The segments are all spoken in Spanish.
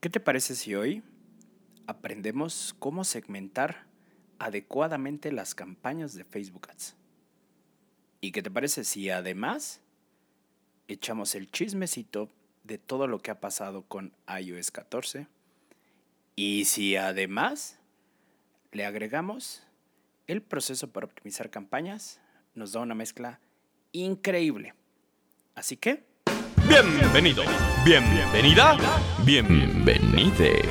¿Qué te parece si hoy aprendemos cómo segmentar adecuadamente las campañas de Facebook Ads? ¿Y qué te parece si además echamos el chismecito de todo lo que ha pasado con iOS 14? Y si además le agregamos el proceso para optimizar campañas, nos da una mezcla increíble. Así que... Bienvenido, bienvenida, bienvenide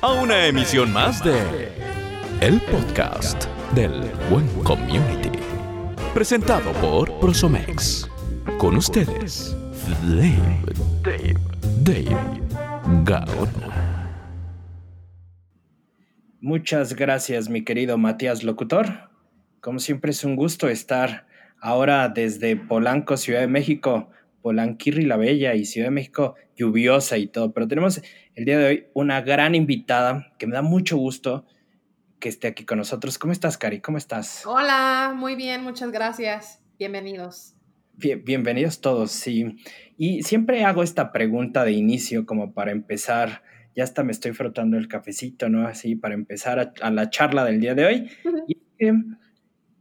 a una emisión más de El Podcast del Buen Community. Presentado por Prosomex. Con ustedes, Dave, Dave, Dave Gaona. Muchas gracias, mi querido Matías Locutor. Como siempre es un gusto estar ahora desde Polanco, Ciudad de México, Polanquirri la Bella y Ciudad de México lluviosa y todo, pero tenemos el día de hoy una gran invitada que me da mucho gusto que esté aquí con nosotros. ¿Cómo estás, Cari? ¿Cómo estás? Hola, muy bien, muchas gracias. Bienvenidos. bienvenidos todos, sí. Y siempre hago esta pregunta de inicio como para empezar, ya hasta me estoy frotando el cafecito, ¿no? Así, para empezar a, la charla del día de hoy.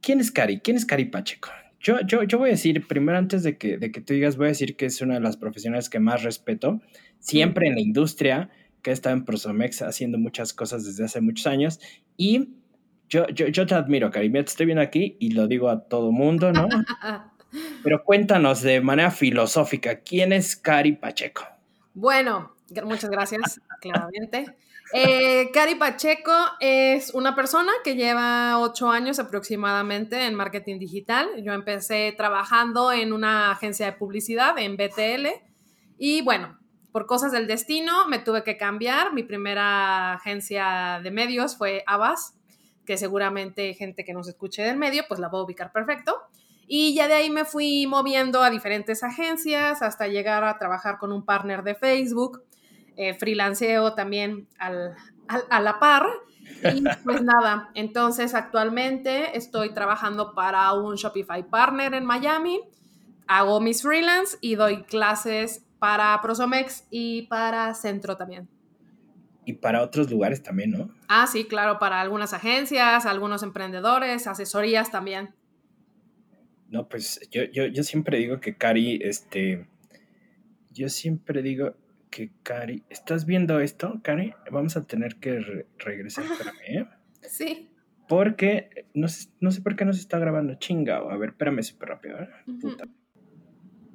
¿Quién es Cari? ¿Quién es Cari Pacheco? Yo, yo, yo voy a decir, primero antes de que, de que tú digas, voy a decir que es una de las profesionales que más respeto, siempre en la industria, que estado en Prosomex haciendo muchas cosas desde hace muchos años. Y yo, yo, yo te admiro, Cari. te estoy viendo aquí y lo digo a todo mundo, ¿no? Pero cuéntanos de manera filosófica, ¿quién es Cari Pacheco? Bueno, muchas gracias, claramente. Eh, Cari Pacheco es una persona que lleva ocho años aproximadamente en marketing digital. Yo empecé trabajando en una agencia de publicidad en BTL y bueno, por cosas del destino me tuve que cambiar. Mi primera agencia de medios fue Abbas, que seguramente gente que nos escuche del medio pues la va a ubicar perfecto. Y ya de ahí me fui moviendo a diferentes agencias hasta llegar a trabajar con un partner de Facebook eh, freelanceo también al, a la par. Y pues nada, entonces actualmente estoy trabajando para un Shopify partner en Miami, hago mis freelance y doy clases para Prosomex y para Centro también. Y para otros lugares también, ¿no? Ah, sí, claro, para algunas agencias, algunos emprendedores, asesorías también. No, pues yo, yo, yo siempre digo que Cari, este, yo siempre digo, que Cari. ¿Estás viendo esto, Cari? Vamos a tener que regresar. Espérame, ¿eh? Sí. Porque no sé, no sé por qué no se está grabando chingao. A ver, espérame súper rápido. ¿eh?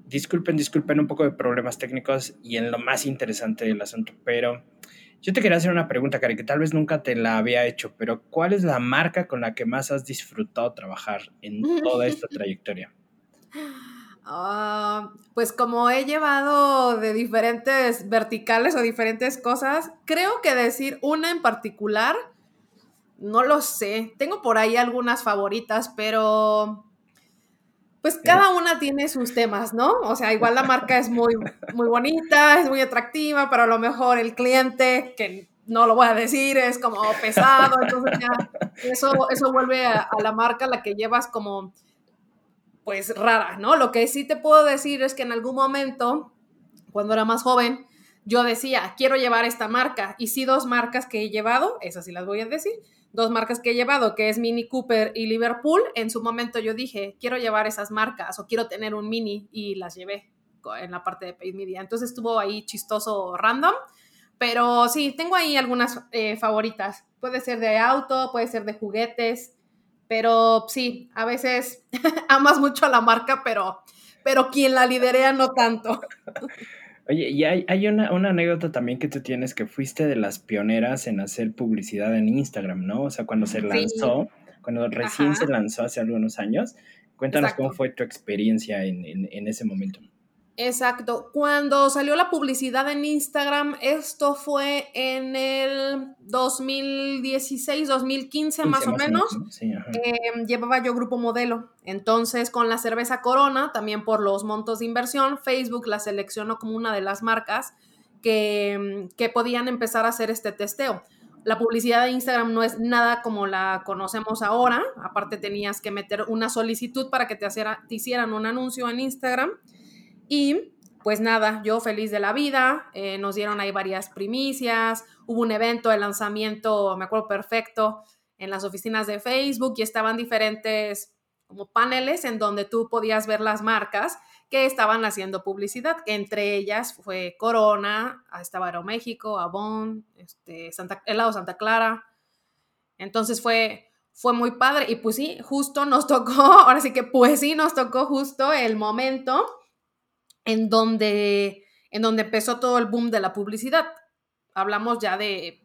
Disculpen, disculpen un poco de problemas técnicos y en lo más interesante del asunto, pero yo te quería hacer una pregunta, Cari, que tal vez nunca te la había hecho, pero ¿cuál es la marca con la que más has disfrutado trabajar en toda esta trayectoria? Ah, pues como he llevado de diferentes verticales o diferentes cosas, creo que decir una en particular, no lo sé. Tengo por ahí algunas favoritas, pero pues cada una tiene sus temas, ¿no? O sea, igual la marca es muy, muy bonita, es muy atractiva, pero a lo mejor el cliente, que no lo voy a decir, es como pesado, entonces ya eso, eso vuelve a la marca la que llevas como pues rara, ¿no? Lo que sí te puedo decir es que en algún momento, cuando era más joven, yo decía, quiero llevar esta marca. Y sí, dos marcas que he llevado, esas sí las voy a decir, dos marcas que he llevado, que es Mini Cooper y Liverpool. En su momento yo dije, quiero llevar esas marcas o quiero tener un Mini y las llevé en la parte de paid media. Entonces estuvo ahí chistoso random. Pero sí, tengo ahí algunas eh, favoritas. Puede ser de auto, puede ser de juguetes. Pero sí, a veces amas mucho a la marca, pero, pero quien la liderea no tanto. Oye, y hay, hay una, anécdota también que tú tienes que fuiste de las pioneras en hacer publicidad en Instagram, ¿no? O sea, cuando se lanzó, cuando recién se lanzó hace algunos años. Cuéntanos cómo fue tu experiencia en, en ese momento. Exacto. Cuando salió la publicidad en Instagram, esto fue en el 2016, 2015 más, o menos. Em, llevaba yo grupo modelo. Entonces, con la cerveza Corona, también por los montos de inversión, Facebook la seleccionó como una de las marcas que, que podían empezar a hacer este testeo. La publicidad de Instagram no es nada como la conocemos ahora. Aparte, tenías que meter una solicitud para que te, te hicieran un anuncio en Instagram. Y pues nada, yo feliz de la vida, eh, nos dieron ahí varias primicias, hubo un evento de lanzamiento, me acuerdo perfecto, en las oficinas de Facebook y estaban diferentes como paneles en donde tú podías ver las marcas que estaban haciendo publicidad, entre ellas fue Corona, estaba Aeroméxico, Avon, este, Santa, Helado Santa Clara. Entonces fue, fue muy padre y pues sí, justo nos tocó, ahora sí que pues sí, nos tocó justo el momento en donde, en donde empezó todo el boom de la publicidad. Hablamos ya de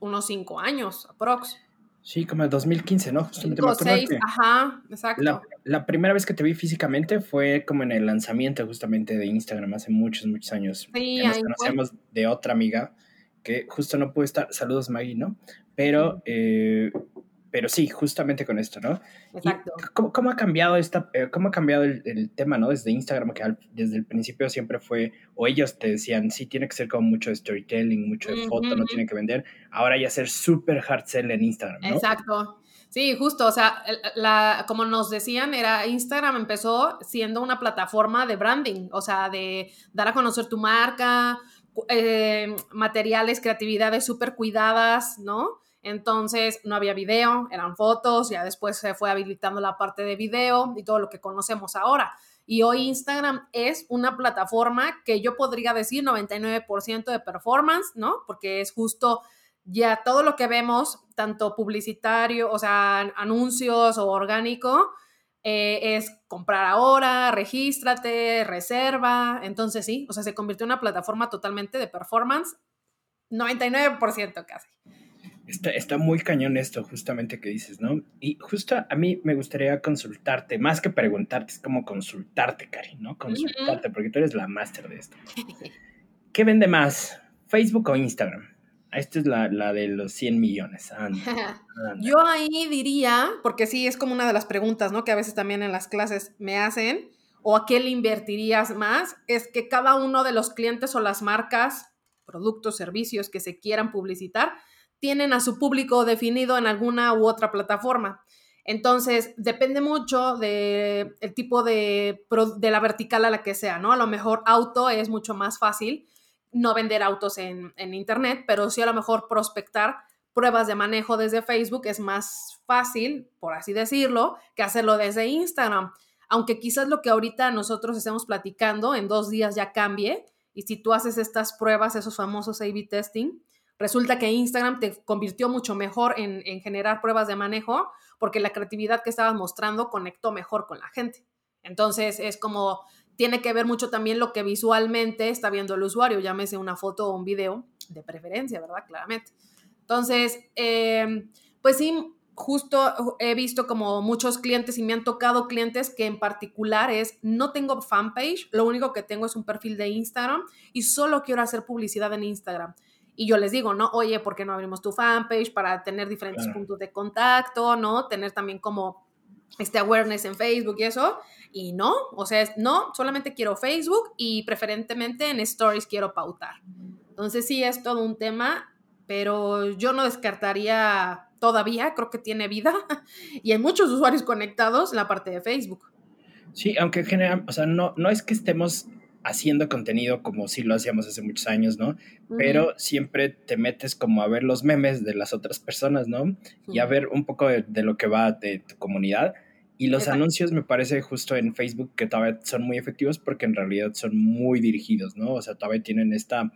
unos cinco años, aprox. Sí, como en 2015, ¿no? Justamente Cinco, seis, ajá, exacto. La, la, primera vez que te vi físicamente fue como en el lanzamiento justamente de Instagram hace muchos, muchos años. Sí, nos ahí conocíamos de otra amiga que justo no pudo estar. Saludos, Maggie, ¿no? Pero eh, pero sí, justamente con esto, ¿no? Exacto. Cómo, cómo, ha cambiado esta, eh, cómo ha cambiado el, el, tema, ¿no? Desde Instagram, que al, desde el principio siempre fue, o ellos te decían, sí, tiene que ser como mucho de storytelling, mucho de foto, uh -huh. no tiene que vender. Ahora ya ser súper hard sell en Instagram, ¿no? Exacto. Sí, justo, o sea, la, como nos decían, era Instagram empezó siendo una plataforma de branding, o sea, de dar a conocer tu marca, eh, materiales, creatividades súper cuidadas, ¿no? Entonces no había video, eran fotos, ya después se fue habilitando la parte de video y todo lo que conocemos ahora. Y hoy Instagram es una plataforma que yo podría decir 99% de performance, ¿no? Porque es justo ya todo lo que vemos, tanto publicitario, o sea, anuncios o orgánico, eh, es comprar ahora, regístrate, reserva. Entonces sí, o sea, se convirtió en una plataforma totalmente de performance, 99% casi. Está, está, muy cañón esto justamente que dices, ¿no? Y justo a mí me gustaría consultarte, más que preguntarte, es como consultarte, Cari, ¿no? Consultarte, uh -huh. porque tú eres la máster de esto. ¿Qué vende más, Facebook o Instagram? Esta es la, la de los 100 millones. Anda, anda. Yo ahí diría, porque sí, es como una de las preguntas, ¿no? Que a veces también en las clases me hacen, o a qué le invertirías más, es que cada uno de los clientes o las marcas, productos, servicios que se quieran publicitar, tienen a su público definido en alguna u otra plataforma. Entonces, depende mucho del de tipo de, de, la vertical a la que sea, ¿no? A lo mejor auto es mucho más fácil no vender autos en, en Internet, pero sí a lo mejor prospectar pruebas de manejo desde Facebook es más fácil, por así decirlo, que hacerlo desde Instagram. Aunque quizás lo que ahorita nosotros estemos platicando en dos días ya cambie, y si tú haces estas pruebas, esos famosos A-B testing, Resulta que Instagram te convirtió mucho mejor en, en, generar pruebas de manejo porque la creatividad que estabas mostrando conectó mejor con la gente. Entonces es como, tiene que ver mucho también lo que visualmente está viendo el usuario, llámese una foto o un video, de preferencia, ¿verdad? Claramente. Entonces, eh, pues sí, justo he visto como muchos clientes y me han tocado clientes que en particular es, no tengo fanpage, lo único que tengo es un perfil de Instagram y solo quiero hacer publicidad en Instagram. Y yo les digo, ¿no? Oye, ¿por qué no abrimos tu fanpage para tener diferentes claro. puntos de contacto, ¿no? Tener también como este awareness en Facebook y eso. Y no, o sea, no, solamente quiero Facebook y preferentemente en stories quiero pautar. Entonces sí es todo un tema, pero yo no descartaría todavía, creo que tiene vida y hay muchos usuarios conectados en la parte de Facebook. Sí, aunque en general, o sea, no, no es que estemos haciendo contenido como si lo hacíamos hace muchos años, ¿no? Uh -huh. Pero siempre te metes como a ver los memes de las otras personas, ¿no? Uh -huh. Y a ver un poco de, de, lo que va de tu comunidad. Y los Exacto. anuncios me parece justo en Facebook que todavía son muy efectivos porque en realidad son muy dirigidos, ¿no? O sea, todavía tienen esta,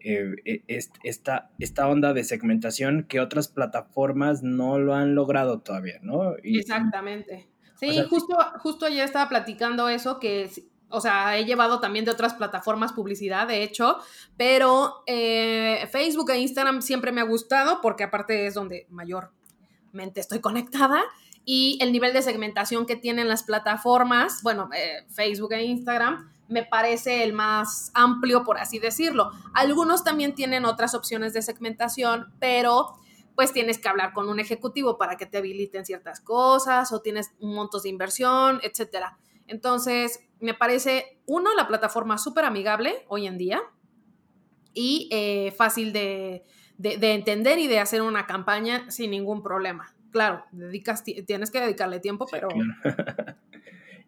eh, esta, esta onda de segmentación que otras plataformas no lo han logrado todavía, ¿no? Y, Exactamente. Sí, o sea, justo, justo ya estaba platicando eso, que o sea, he llevado también de otras plataformas publicidad, de hecho, pero eh, Facebook e Instagram siempre me ha gustado porque aparte es donde mayormente estoy conectada y el nivel de segmentación que tienen las plataformas, bueno, eh, Facebook e Instagram, me parece el más amplio, por así decirlo. Algunos también tienen otras opciones de segmentación, pero pues tienes que hablar con un ejecutivo para que te habiliten ciertas cosas o tienes montos de inversión, etcétera. Entonces, me parece, uno, la plataforma súper amigable hoy en día y eh, fácil de, de, de, entender y de hacer una campaña sin ningún problema. Claro, dedicas, tienes que dedicarle tiempo, pero...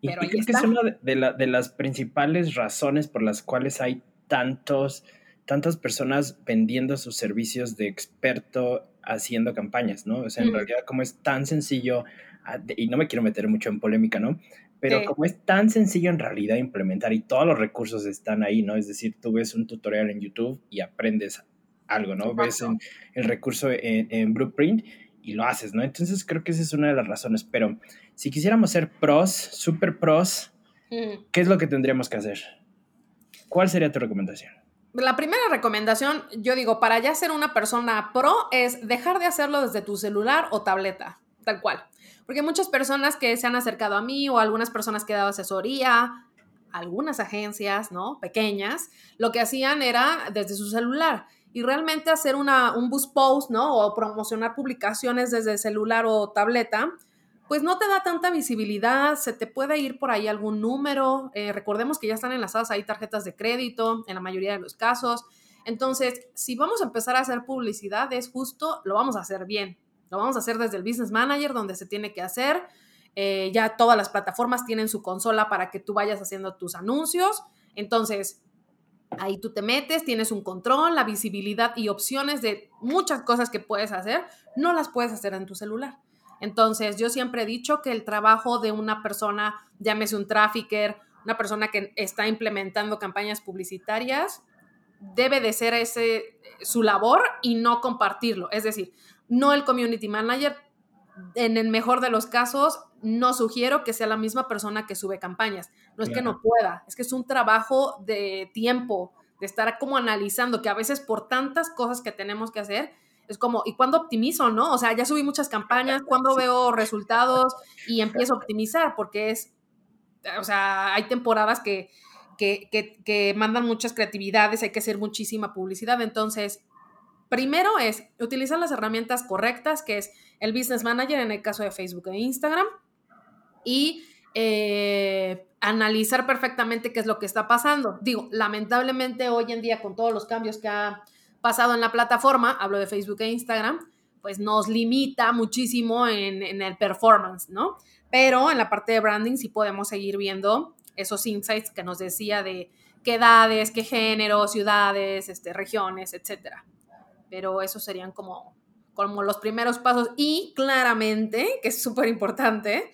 Y creo que es una de, de, las principales razones por las cuales hay tantos, tantas personas vendiendo sus servicios de experto haciendo campañas, ¿no? O sea, en realidad como es tan sencillo, ah, y no me quiero meter mucho en polémica, ¿no? Pero como es tan sencillo en realidad implementar y todos los recursos están ahí, ¿no? Es decir, tú ves un tutorial en YouTube y aprendes algo, ¿no? Ves el recurso en, en Blueprint y lo haces, ¿no? Entonces creo que esa es una de las razones. Pero si quisiéramos ser pros, super pros, mm. ¿qué es lo que tendríamos que hacer? ¿Cuál sería tu recomendación? La primera recomendación, yo digo, para ya ser una persona pro es dejar de hacerlo desde tu celular o tableta, tal cual. Porque muchas personas que se han acercado a mí o algunas personas que he dado asesoría, algunas agencias, ¿no? Pequeñas, lo que hacían era desde su celular y realmente hacer una, un boost post, ¿no? O promocionar publicaciones desde celular o tableta, pues no te da tanta visibilidad, se te puede ir por ahí algún número, eh, recordemos que ya están enlazadas ahí tarjetas de crédito en la mayoría de los casos. Entonces, si vamos a empezar a hacer publicidad, es justo, lo vamos a hacer bien. Lo vamos a hacer desde el Business Manager, donde se tiene que hacer. Eh, ya todas las plataformas tienen su consola para que tú vayas haciendo tus anuncios. Entonces, Ahí tú te metes, tienes un control, la visibilidad y opciones de muchas cosas que puedes hacer, no las puedes hacer en tu celular. Entonces, yo siempre he dicho que el trabajo de una persona, llámese un trafficker, una persona que está implementando campañas publicitarias, debe de ser ese su labor y no compartirlo. Es decir, no el community manager. En el mejor de los casos, no sugiero que sea la misma persona que sube campañas. No es que no pueda, es que es un trabajo de tiempo, de estar como analizando, que a veces por tantas cosas que tenemos que hacer, es como, ¿y cuándo optimizo, no? O sea, ya subí muchas campañas, ¿cuándo veo resultados y empiezo a optimizar? Porque es, o sea, hay temporadas que, que, que mandan muchas creatividades, hay que hacer muchísima publicidad, entonces Primero es utilizar las herramientas correctas, que es el Business Manager en el caso de Facebook e Instagram y eh, analizar perfectamente qué es lo que está pasando. Digo, lamentablemente hoy en día con todos los cambios que ha pasado en la plataforma, hablo de Facebook e Instagram, pues nos limita muchísimo en, el performance, ¿no? Pero en la parte de branding sí podemos seguir viendo esos insights que nos decía de qué edades, qué género, ciudades, este, regiones, etcétera. Pero esos serían como, como los primeros pasos y claramente, que es súper importante,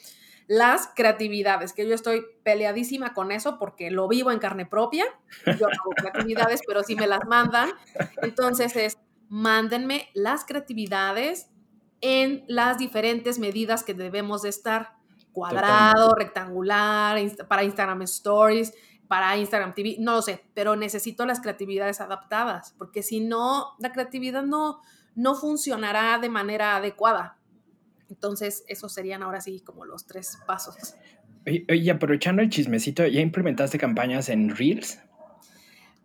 las creatividades, que yo estoy peleadísima con eso porque lo vivo en carne propia. Yo no hago creatividades, pero sí me las mandan. Entonces es, mándenme las creatividades en las diferentes medidas que debemos de estar. Cuadrado, rectangular, para Instagram Stories, para Instagram TV, no lo sé, pero necesito las creatividades adaptadas, porque si no, la creatividad no, no funcionará de manera adecuada. Entonces, esos serían ahora sí como los tres pasos. Oye, aprovechando el chismecito, ¿ya implementaste campañas en Reels?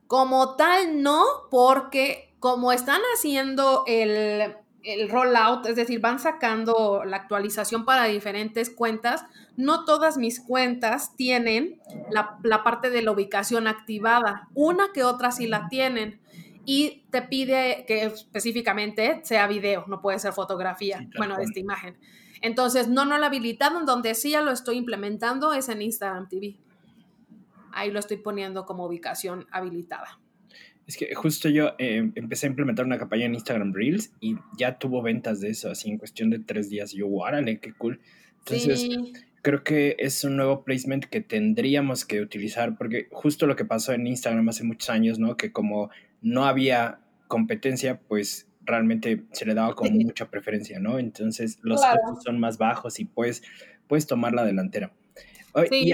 Como tal, no, porque como están haciendo el, el rollout, es decir, van sacando la actualización para diferentes cuentas, no todas mis cuentas tienen la, la parte de la ubicación activada. Una que otra sí la tienen y te pide que específicamente sea video, no puede ser fotografía, bueno, esta imagen. Entonces, no, no lo habilitado, en donde sí ya lo estoy implementando es en Instagram TV. Ahí lo estoy poniendo como ubicación habilitada. Es que justo yo eh, empecé a implementar una campaña en Instagram Reels y ya tuvo ventas de eso, así en cuestión de tres días. yo, órale, qué cool. Entonces, creo que es un nuevo placement que tendríamos que utilizar, porque justo lo que pasó en Instagram hace muchos años, ¿no? Que como no había competencia, pues realmente se le daba como mucha preferencia, ¿no? Entonces los costos son más bajos y pues puedes tomar la delantera. Y,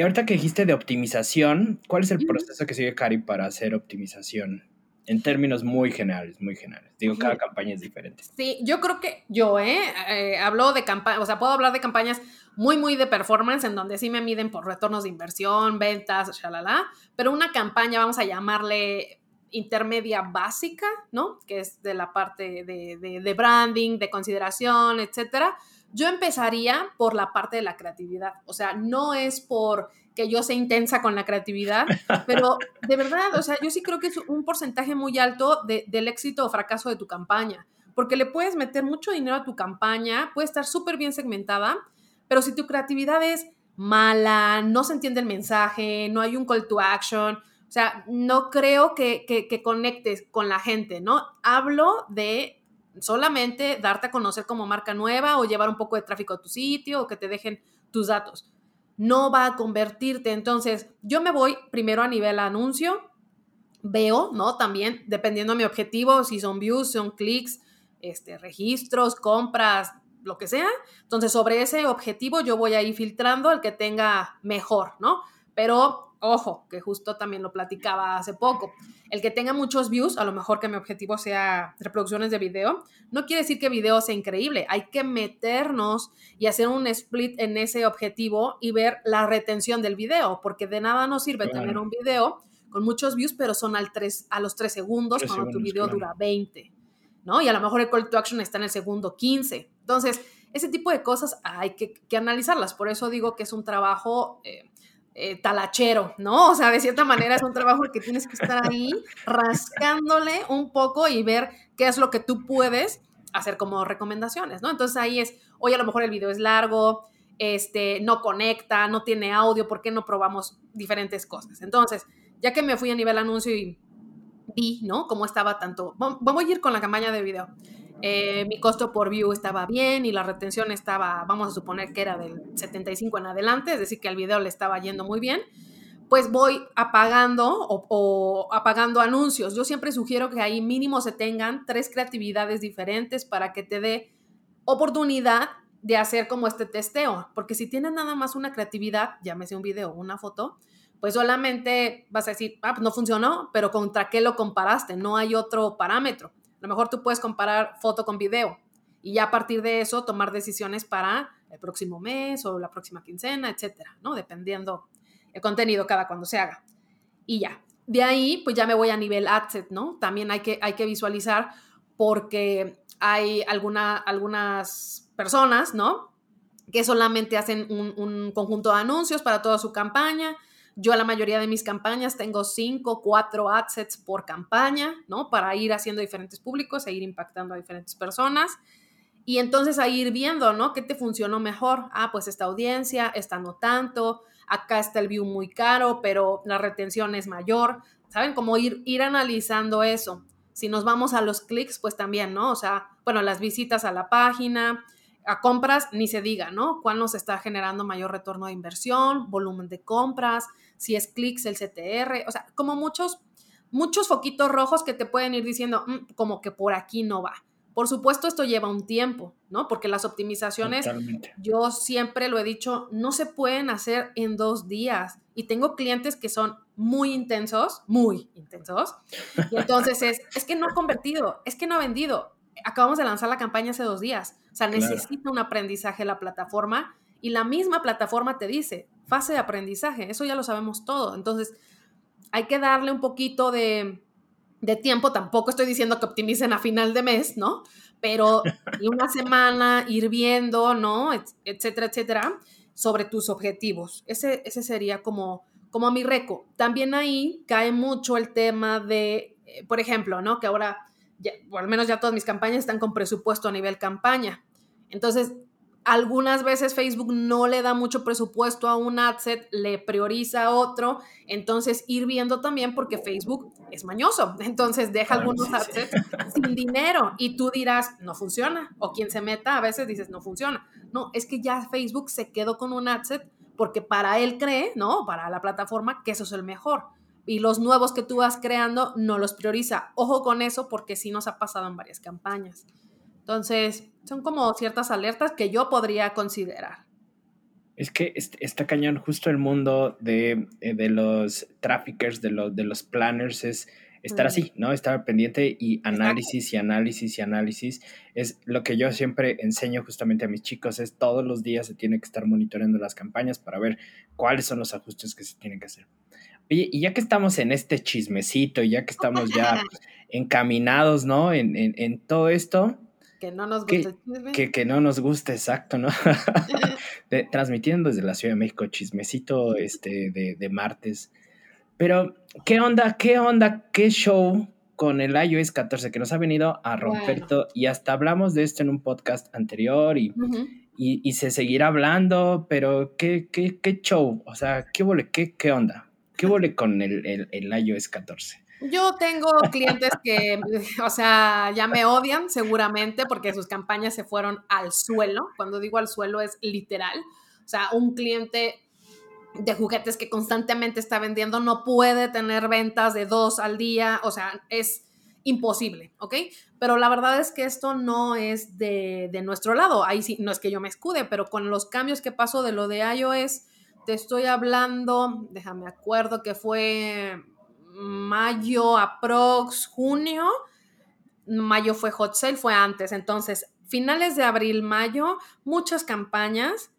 ahorita que dijiste de optimización, ¿cuál es el proceso que sigue Cari para hacer optimización? En términos muy generales, muy generales. Digo, cada campaña es diferente. Sí, yo creo que yo, ¿eh? eh hablo de campañas, o sea, puedo hablar de campañas muy, muy de performance, en donde sí me miden por retornos de inversión, ventas, shalala, pero una campaña, vamos a llamarle intermedia básica, ¿no? Que es de la parte de, branding, de consideración, etcétera. Yo empezaría por la parte de la creatividad. O sea, no es por que yo sea intensa con la creatividad, pero de verdad, o sea, yo sí creo que es un porcentaje muy alto del éxito o fracaso de tu campaña, porque le puedes meter mucho dinero a tu campaña, puede estar súper bien segmentada, pero si tu creatividad es mala, no se entiende el mensaje, no hay un call to action. O sea, no creo que, que, conectes con la gente, ¿no? Hablo de solamente darte a conocer como marca nueva o llevar un poco de tráfico a tu sitio o que te dejen tus datos. No va a convertirte. Entonces, yo me voy primero a nivel anuncio, veo, ¿no? También, dependiendo de mi objetivo, si son views, son clics, este, registros, compras, lo que sea. Entonces, sobre ese objetivo yo voy a ir filtrando el que tenga mejor, ¿no? Pero, ojo, que justo también lo platicaba hace poco. El que tenga muchos views, a lo mejor que mi objetivo sea reproducciones de video, no quiere decir que video sea increíble. Hay que meternos y hacer un split en ese objetivo y ver la retención del video, porque de nada nos sirve tener un video con muchos views, pero son al tres, a los 3 segundos cuando tu video dura 20. ¿No? Y a lo mejor el call to action está en el segundo 15. Entonces, ese tipo de cosas hay que, analizarlas. Por eso digo que es un trabajo eh, eh, talachero, ¿no? O sea, de cierta manera es un trabajo que tienes que estar ahí rascándole un poco y ver qué es lo que tú puedes hacer como recomendaciones, ¿no? Entonces ahí es, oye, a lo mejor el video es largo, este, no conecta, no tiene audio, ¿por qué no probamos diferentes cosas? Entonces, ya que me fui a nivel anuncio y vi, ¿no? Cómo estaba tanto. Vamos a ir con la campaña de video. Eh, mi costo por view estaba bien y la retención estaba, vamos a suponer que era del 75 en adelante, es decir, que al video le estaba yendo muy bien, pues voy apagando o, apagando anuncios. Yo siempre sugiero que ahí mínimo se tengan tres creatividades diferentes para que te dé oportunidad de hacer como este testeo, porque si tienes nada más una creatividad, llámese un video o una foto, pues solamente vas a decir, ah, pues no funcionó, pero ¿contra qué lo comparaste? No hay otro parámetro. A lo mejor tú puedes comparar foto con video y ya a partir de eso tomar decisiones para el próximo mes o la próxima quincena, etcétera, ¿no? Dependiendo el contenido cada cuando se haga. Y ya. De ahí, pues ya me voy a nivel adset, ¿no? También hay que, hay que visualizar porque hay alguna, algunas personas, ¿no? Que solamente hacen un, un conjunto de anuncios para toda su campaña yo a la mayoría de mis campañas tengo cinco, cuatro adsets por campaña, ¿no? Para ir haciendo diferentes públicos e ir impactando a diferentes personas. Y entonces a ir viendo, ¿no? ¿Qué te funcionó mejor? Ah, pues esta audiencia, esta no tanto, acá está el view muy caro, pero la retención es mayor. ¿Saben? Como ir, ir analizando eso. Si nos vamos a los clics, pues también, ¿no? O sea, bueno, las visitas a la página, a compras, ni se diga, ¿no? ¿Cuál nos está generando mayor retorno de inversión, volumen de compras, si es clics el CTR, o sea, como muchos, muchos foquitos rojos que te pueden ir diciendo, mm, como que por aquí no va. Por supuesto, esto lleva un tiempo, ¿no? Porque las optimizaciones, yo siempre lo he dicho, no se pueden hacer en dos días. Y tengo clientes que son muy intensos, muy intensos. Y entonces es, es que no ha convertido, es que no ha vendido. Acabamos de lanzar la campaña hace dos días. O sea, necesita un aprendizaje la plataforma y la misma plataforma te dice, fase de aprendizaje, eso ya lo sabemos todo. Entonces, hay que darle un poquito de, tiempo, tampoco estoy diciendo que optimicen a final de mes, ¿no? Pero una semana ir viendo, ¿no? Etcétera, etcétera, sobre tus objetivos. Ese, ese sería como, como mi reco. También ahí cae mucho el tema de, eh, por ejemplo, ¿no? Que ahora o al menos ya todas mis campañas están con presupuesto a nivel campaña. Entonces, algunas veces Facebook no le da mucho presupuesto a un adset, le prioriza a otro, entonces ir viendo también porque Facebook es mañoso, entonces deja algunos adsets sin dinero y tú dirás, no funciona, o quien se meta a veces dices, no funciona. No, es que ya Facebook se quedó con un adset porque para él cree, ¿no? Para la plataforma que eso es el mejor y los nuevos que tú vas creando no los prioriza. Ojo con eso porque sí nos ha pasado en varias campañas. Entonces, son como ciertas alertas que yo podría considerar. Es que está cañón justo el mundo de, eh, de los traffickers, de, los, de los planners, es estar así, ¿no? Estar pendiente y análisis y análisis y análisis. Es lo que yo siempre enseño justamente a mis chicos, es todos los días se tiene que estar monitoreando las campañas para ver cuáles son los ajustes que se tienen que hacer. Oye, y ya que estamos en este chismecito, ya que estamos ya encaminados, ¿no? En, en, todo esto. Que no nos guste que, que, no nos guste, exacto, ¿no? transmitiendo desde la Ciudad de México, chismecito este, de, de martes. Pero, ¿qué onda? ¿Qué onda? ¿Qué show con el iOS 14 que nos ha venido a romper todo y hasta hablamos de esto en un podcast anterior y, y, se seguirá hablando, pero ¿qué, qué, qué show? O sea, ¿qué, qué, qué onda? ¿Qué vole con el, el, el iOS 14? Yo tengo clientes que, o sea, ya me odian seguramente porque sus campañas se fueron al suelo. Cuando digo al suelo es literal. O sea, un cliente de juguetes que constantemente está vendiendo no puede tener ventas de dos al día. O sea, es imposible, ¿ok? Pero la verdad es que esto no es de, de nuestro lado. Ahí sí, no es que yo me escude, pero con los cambios que pasó de lo de iOS, te estoy hablando, déjame acuerdo que fue mayo, aprox, junio. Mayo fue hot sale, fue antes. Entonces, finales de abril, mayo, muchas campañas,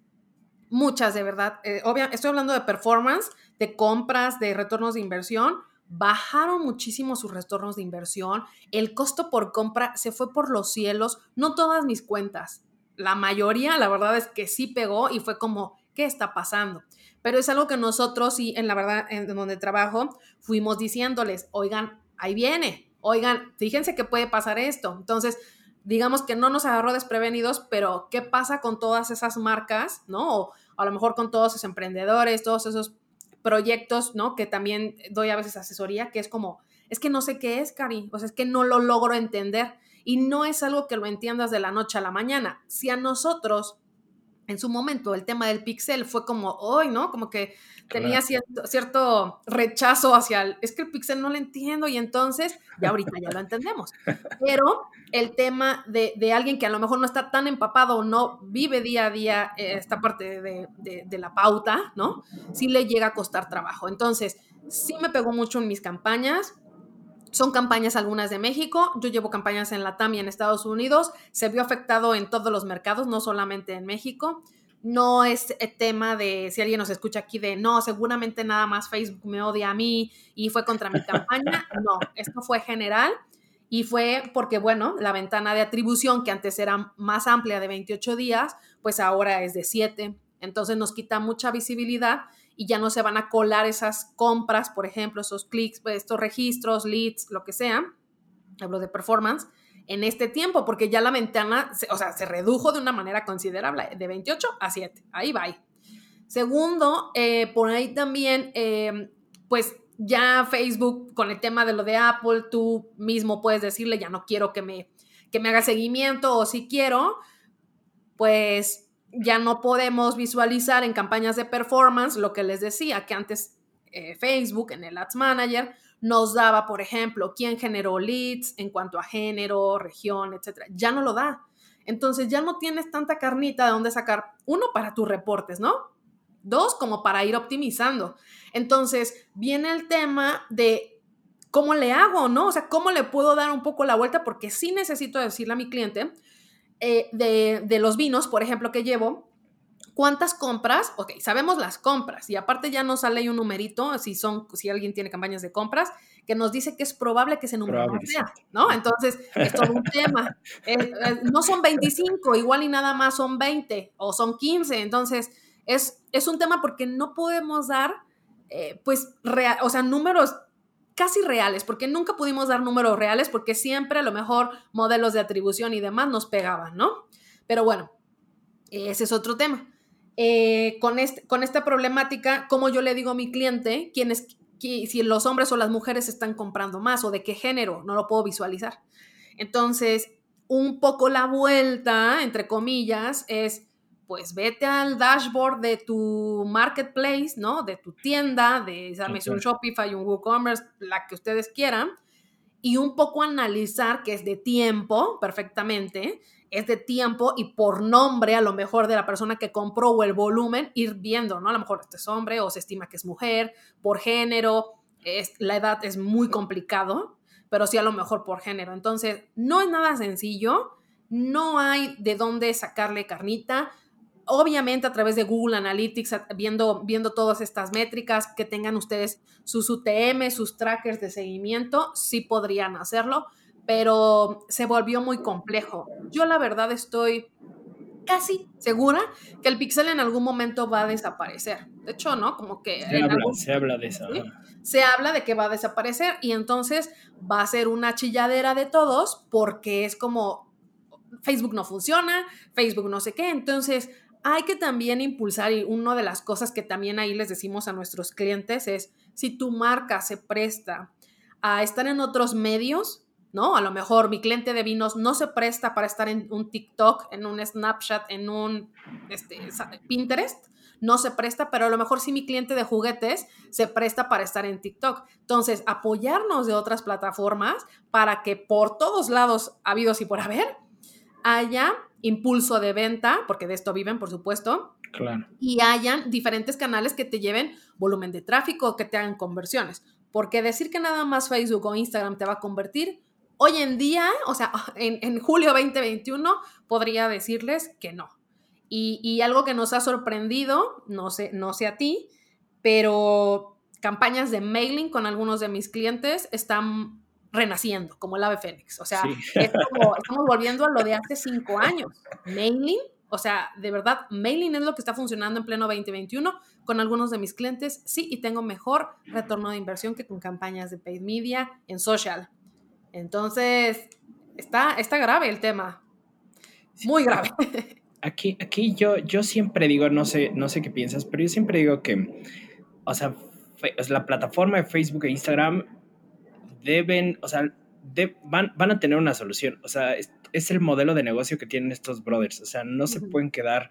muchas de verdad. Eh, estoy hablando de performance, de compras, de retornos de inversión. Bajaron muchísimo sus retornos de inversión. El costo por compra se fue por los cielos. No todas mis cuentas. La mayoría, la verdad es que sí pegó y fue como, ¿qué está pasando? pero es algo que nosotros, y en la verdad, en donde trabajo, fuimos diciéndoles, oigan, ahí viene, oigan, fíjense que puede pasar esto. Entonces, digamos que no nos agarró desprevenidos, pero ¿qué pasa con todas esas marcas, no? O a lo mejor con todos esos emprendedores, todos esos proyectos, ¿no? Que también doy a veces asesoría, que es como, es que no sé qué es, Cari, o sea, es que no lo logro entender. Y no es algo que lo entiendas de la noche a la mañana. Si a nosotros en su momento el tema del pixel fue como hoy, ¿no? Como que tenía cierto, cierto, rechazo hacia el, es que el pixel no lo entiendo y entonces ya ahorita ya lo entendemos. Pero el tema de, de, alguien que a lo mejor no está tan empapado o no vive día a día eh, esta parte de, de, de, la pauta, ¿no? Sí le llega a costar trabajo. Entonces, sí me pegó mucho en mis campañas. Son campañas algunas de México, yo llevo campañas en la TAM y en Estados Unidos, se vio afectado en todos los mercados, no solamente en México. No es tema de, si alguien nos escucha aquí, de no, seguramente nada más Facebook me odia a mí y fue contra mi campaña. No, esto fue general y fue porque, bueno, la ventana de atribución que antes era más amplia de 28 días, pues ahora es de 7. Entonces nos quita mucha visibilidad y ya no se van a colar esas compras, por ejemplo, esos clics, pues, estos registros, leads, lo que sea, hablo de performance, en este tiempo, porque ya la ventana, o sea, se redujo de una manera considerable, de 28 a 7, ahí va. Segundo, eh, por ahí también, eh, pues ya Facebook, con el tema de lo de Apple, tú mismo puedes decirle, ya no quiero que me, que me haga seguimiento, o si quiero, pues ya no podemos visualizar en campañas de performance lo que les decía, que antes eh, Facebook en el Ads Manager nos daba, por ejemplo, quién generó leads en cuanto a género, región, etcétera. Ya no lo da. Entonces ya no tienes tanta carnita de dónde sacar, uno, para tus reportes, ¿no? Dos, como para ir optimizando. Entonces viene el tema de cómo le hago, ¿no? O sea, cómo le puedo dar un poco la vuelta, porque sí necesito decirle a mi cliente, eh, de, los vinos, por ejemplo, que llevo, ¿Cuántas compras? Ok, sabemos las compras y aparte ya nos sale un numerito, si, son, si alguien tiene campañas de compras, que nos dice que es probable que ese número no sea, ¿no? Entonces, es todo un tema. Eh, eh, no son 25, igual y nada más son 20 o son 15, entonces es, es un tema porque no podemos dar, pues, o sea, números casi reales, porque nunca pudimos dar números reales, porque siempre a lo mejor modelos de atribución y demás nos pegaban, ¿no? Pero bueno, ese es otro tema. Eh, con, este, con esta problemática, como yo le digo a mi cliente, quiénes, si los hombres o las mujeres están comprando más o de qué género, no lo puedo visualizar. Entonces, un poco la vuelta, entre comillas, es pues vete al dashboard de tu marketplace, ¿no? De tu tienda, de un Shopify, un WooCommerce, la que ustedes quieran, y un poco analizar que es de tiempo, perfectamente, es de tiempo y por nombre a lo mejor de la persona que compró o el volumen, ir viendo, ¿no? A lo mejor este es hombre o se estima que es mujer, por género, es, la edad es muy complicado, pero sí a lo mejor por género. Entonces, no es nada sencillo, no hay de dónde sacarle carnita obviamente a través de Google Analytics, viendo, viendo todas estas métricas, que tengan ustedes sus UTM, sus trackers de seguimiento, sí podrían hacerlo, pero se volvió muy complejo. Yo la verdad estoy casi segura que el pixel en algún momento va a desaparecer. De hecho, ¿no? Como que... Se, habla, de eso. Se habla de que va a desaparecer y entonces va a ser una chilladera de todos porque es como Facebook no funciona, Facebook no sé qué. Entonces, hay que también impulsar y una de las cosas que también ahí les decimos a nuestros clientes es, si tu marca se presta a estar en otros medios, ¿no? A lo mejor mi cliente de vinos no se presta para estar en un TikTok, en un Snapchat, en un este, Pinterest, no se presta, pero a lo mejor sí mi cliente de juguetes se presta para estar en TikTok. Entonces, apoyarnos de otras plataformas para que por todos lados, habidos y por haber, haya impulso de venta, porque de esto viven, por supuesto. Claro. Y hayan diferentes canales que te lleven volumen de tráfico, que te hagan conversiones. Porque decir que nada más Facebook o Instagram te va a convertir, hoy en día, o sea, en, julio 2021, podría decirles que no. Y, algo que nos ha sorprendido, no sé, no sé a ti, pero campañas de mailing con algunos de mis clientes están renaciendo, como el ave fénix. O sea, estamos volviendo a lo de hace cinco años. Mailing, o sea, de verdad, mailing es lo que está funcionando en pleno 2021 con algunos de mis clientes. Sí, y tengo mejor retorno de inversión que con campañas de paid media en social. Entonces, está, está grave el tema. Muy grave. Aquí, aquí yo, yo siempre digo, no sé, no sé qué piensas, pero yo siempre digo que, o sea, la plataforma de Facebook e Instagram deben, o sea, van, van, a tener una solución. O sea, es, el modelo de negocio que tienen estos brothers. O sea, no se pueden quedar,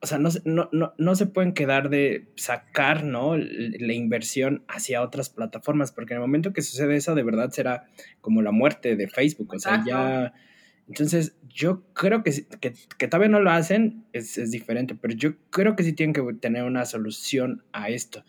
o sea, no, no, no, se pueden quedar de sacar, ¿no? La inversión hacia otras plataformas, porque en el momento que sucede eso, de verdad será como la muerte de Facebook. O sea, ya... Entonces, yo creo que, que, que, todavía no lo hacen, es, es diferente, pero yo creo que sí tienen que tener una solución a esto.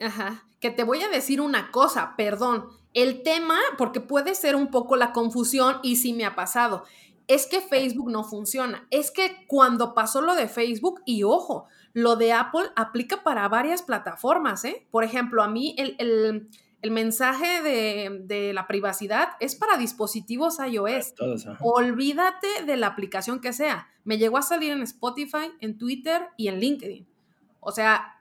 Ajá, que te voy a decir una cosa, perdón, el tema, porque puede ser un poco la confusión y sí me ha pasado, es que Facebook no funciona. Es que cuando pasó lo de Facebook, y ojo, lo de Apple aplica para varias plataformas, ¿eh? Por ejemplo, a mí el, mensaje de, la privacidad es para dispositivos iOS. Olvídate de la aplicación que sea. Me llegó a salir en Spotify, en Twitter y en LinkedIn. O sea,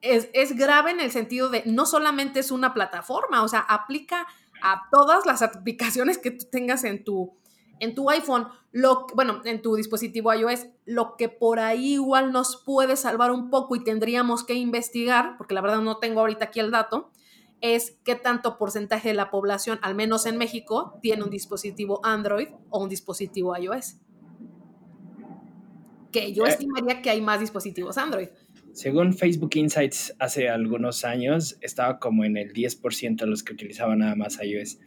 es, grave en el sentido de no solamente es una plataforma, o sea, aplica a todas las aplicaciones que tú tengas en tu, en tu iPhone, lo, bueno, en tu dispositivo iOS, lo que por ahí igual nos puede salvar un poco y tendríamos que investigar, porque la verdad no tengo ahorita aquí el dato, es qué tanto porcentaje de la población, al menos en México, tiene un dispositivo Android o un dispositivo iOS. Que yo eh. estimaría que hay más dispositivos Android. Según Facebook Insights hace algunos años, estaba como en el 10% de los que utilizaban nada más iOS.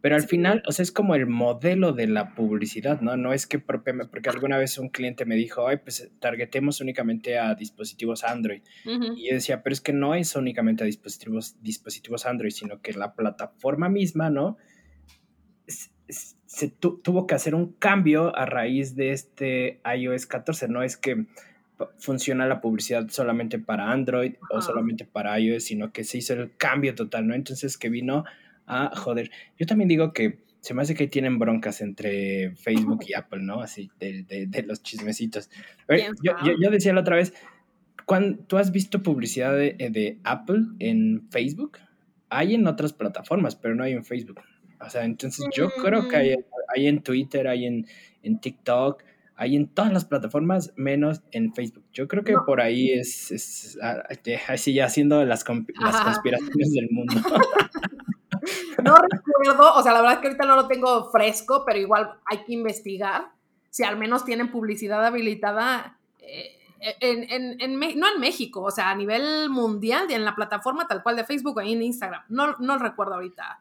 Pero al final, o sea, es como el modelo de la publicidad, ¿no? No es que porque alguna vez un cliente me dijo, ay, pues targetemos únicamente a dispositivos Android. Y yo decía, pero es que no es únicamente a dispositivos, dispositivos Android, sino que la plataforma misma, ¿no? Se tuvo que hacer un cambio a raíz de este iOS 14, no es que funciona la publicidad solamente para Android o solamente para iOS, sino que se hizo el cambio total, ¿no? Entonces que vino a joder. Yo también digo que se me hace que tienen broncas entre Facebook y Apple, ¿no? Así, de, los chismecitos. yo, yo, decía la otra vez, ¿tú has visto publicidad de, Apple en Facebook? Hay en otras plataformas, pero no hay en Facebook. O sea, entonces yo creo que hay, mm. hay en Twitter, hay en, en TikTok, hay en todas las plataformas, menos en Facebook. Yo creo que por ahí es, ah, así ya haciendo las, las conspiraciones del mundo. no recuerdo, o sea, la verdad es que ahorita no lo tengo fresco, pero igual hay que investigar si al menos tienen publicidad habilitada. Eh, en, en, no en México, o sea, a nivel mundial, y en la plataforma tal cual de Facebook o en Instagram. No, no recuerdo ahorita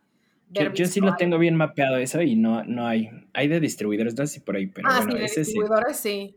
yo, sí lo tengo bien mapeado eso y no, no hay. Hay de distribuidores, no sé si por ahí, pero ah, bueno, sí, ese distribuidores, sí.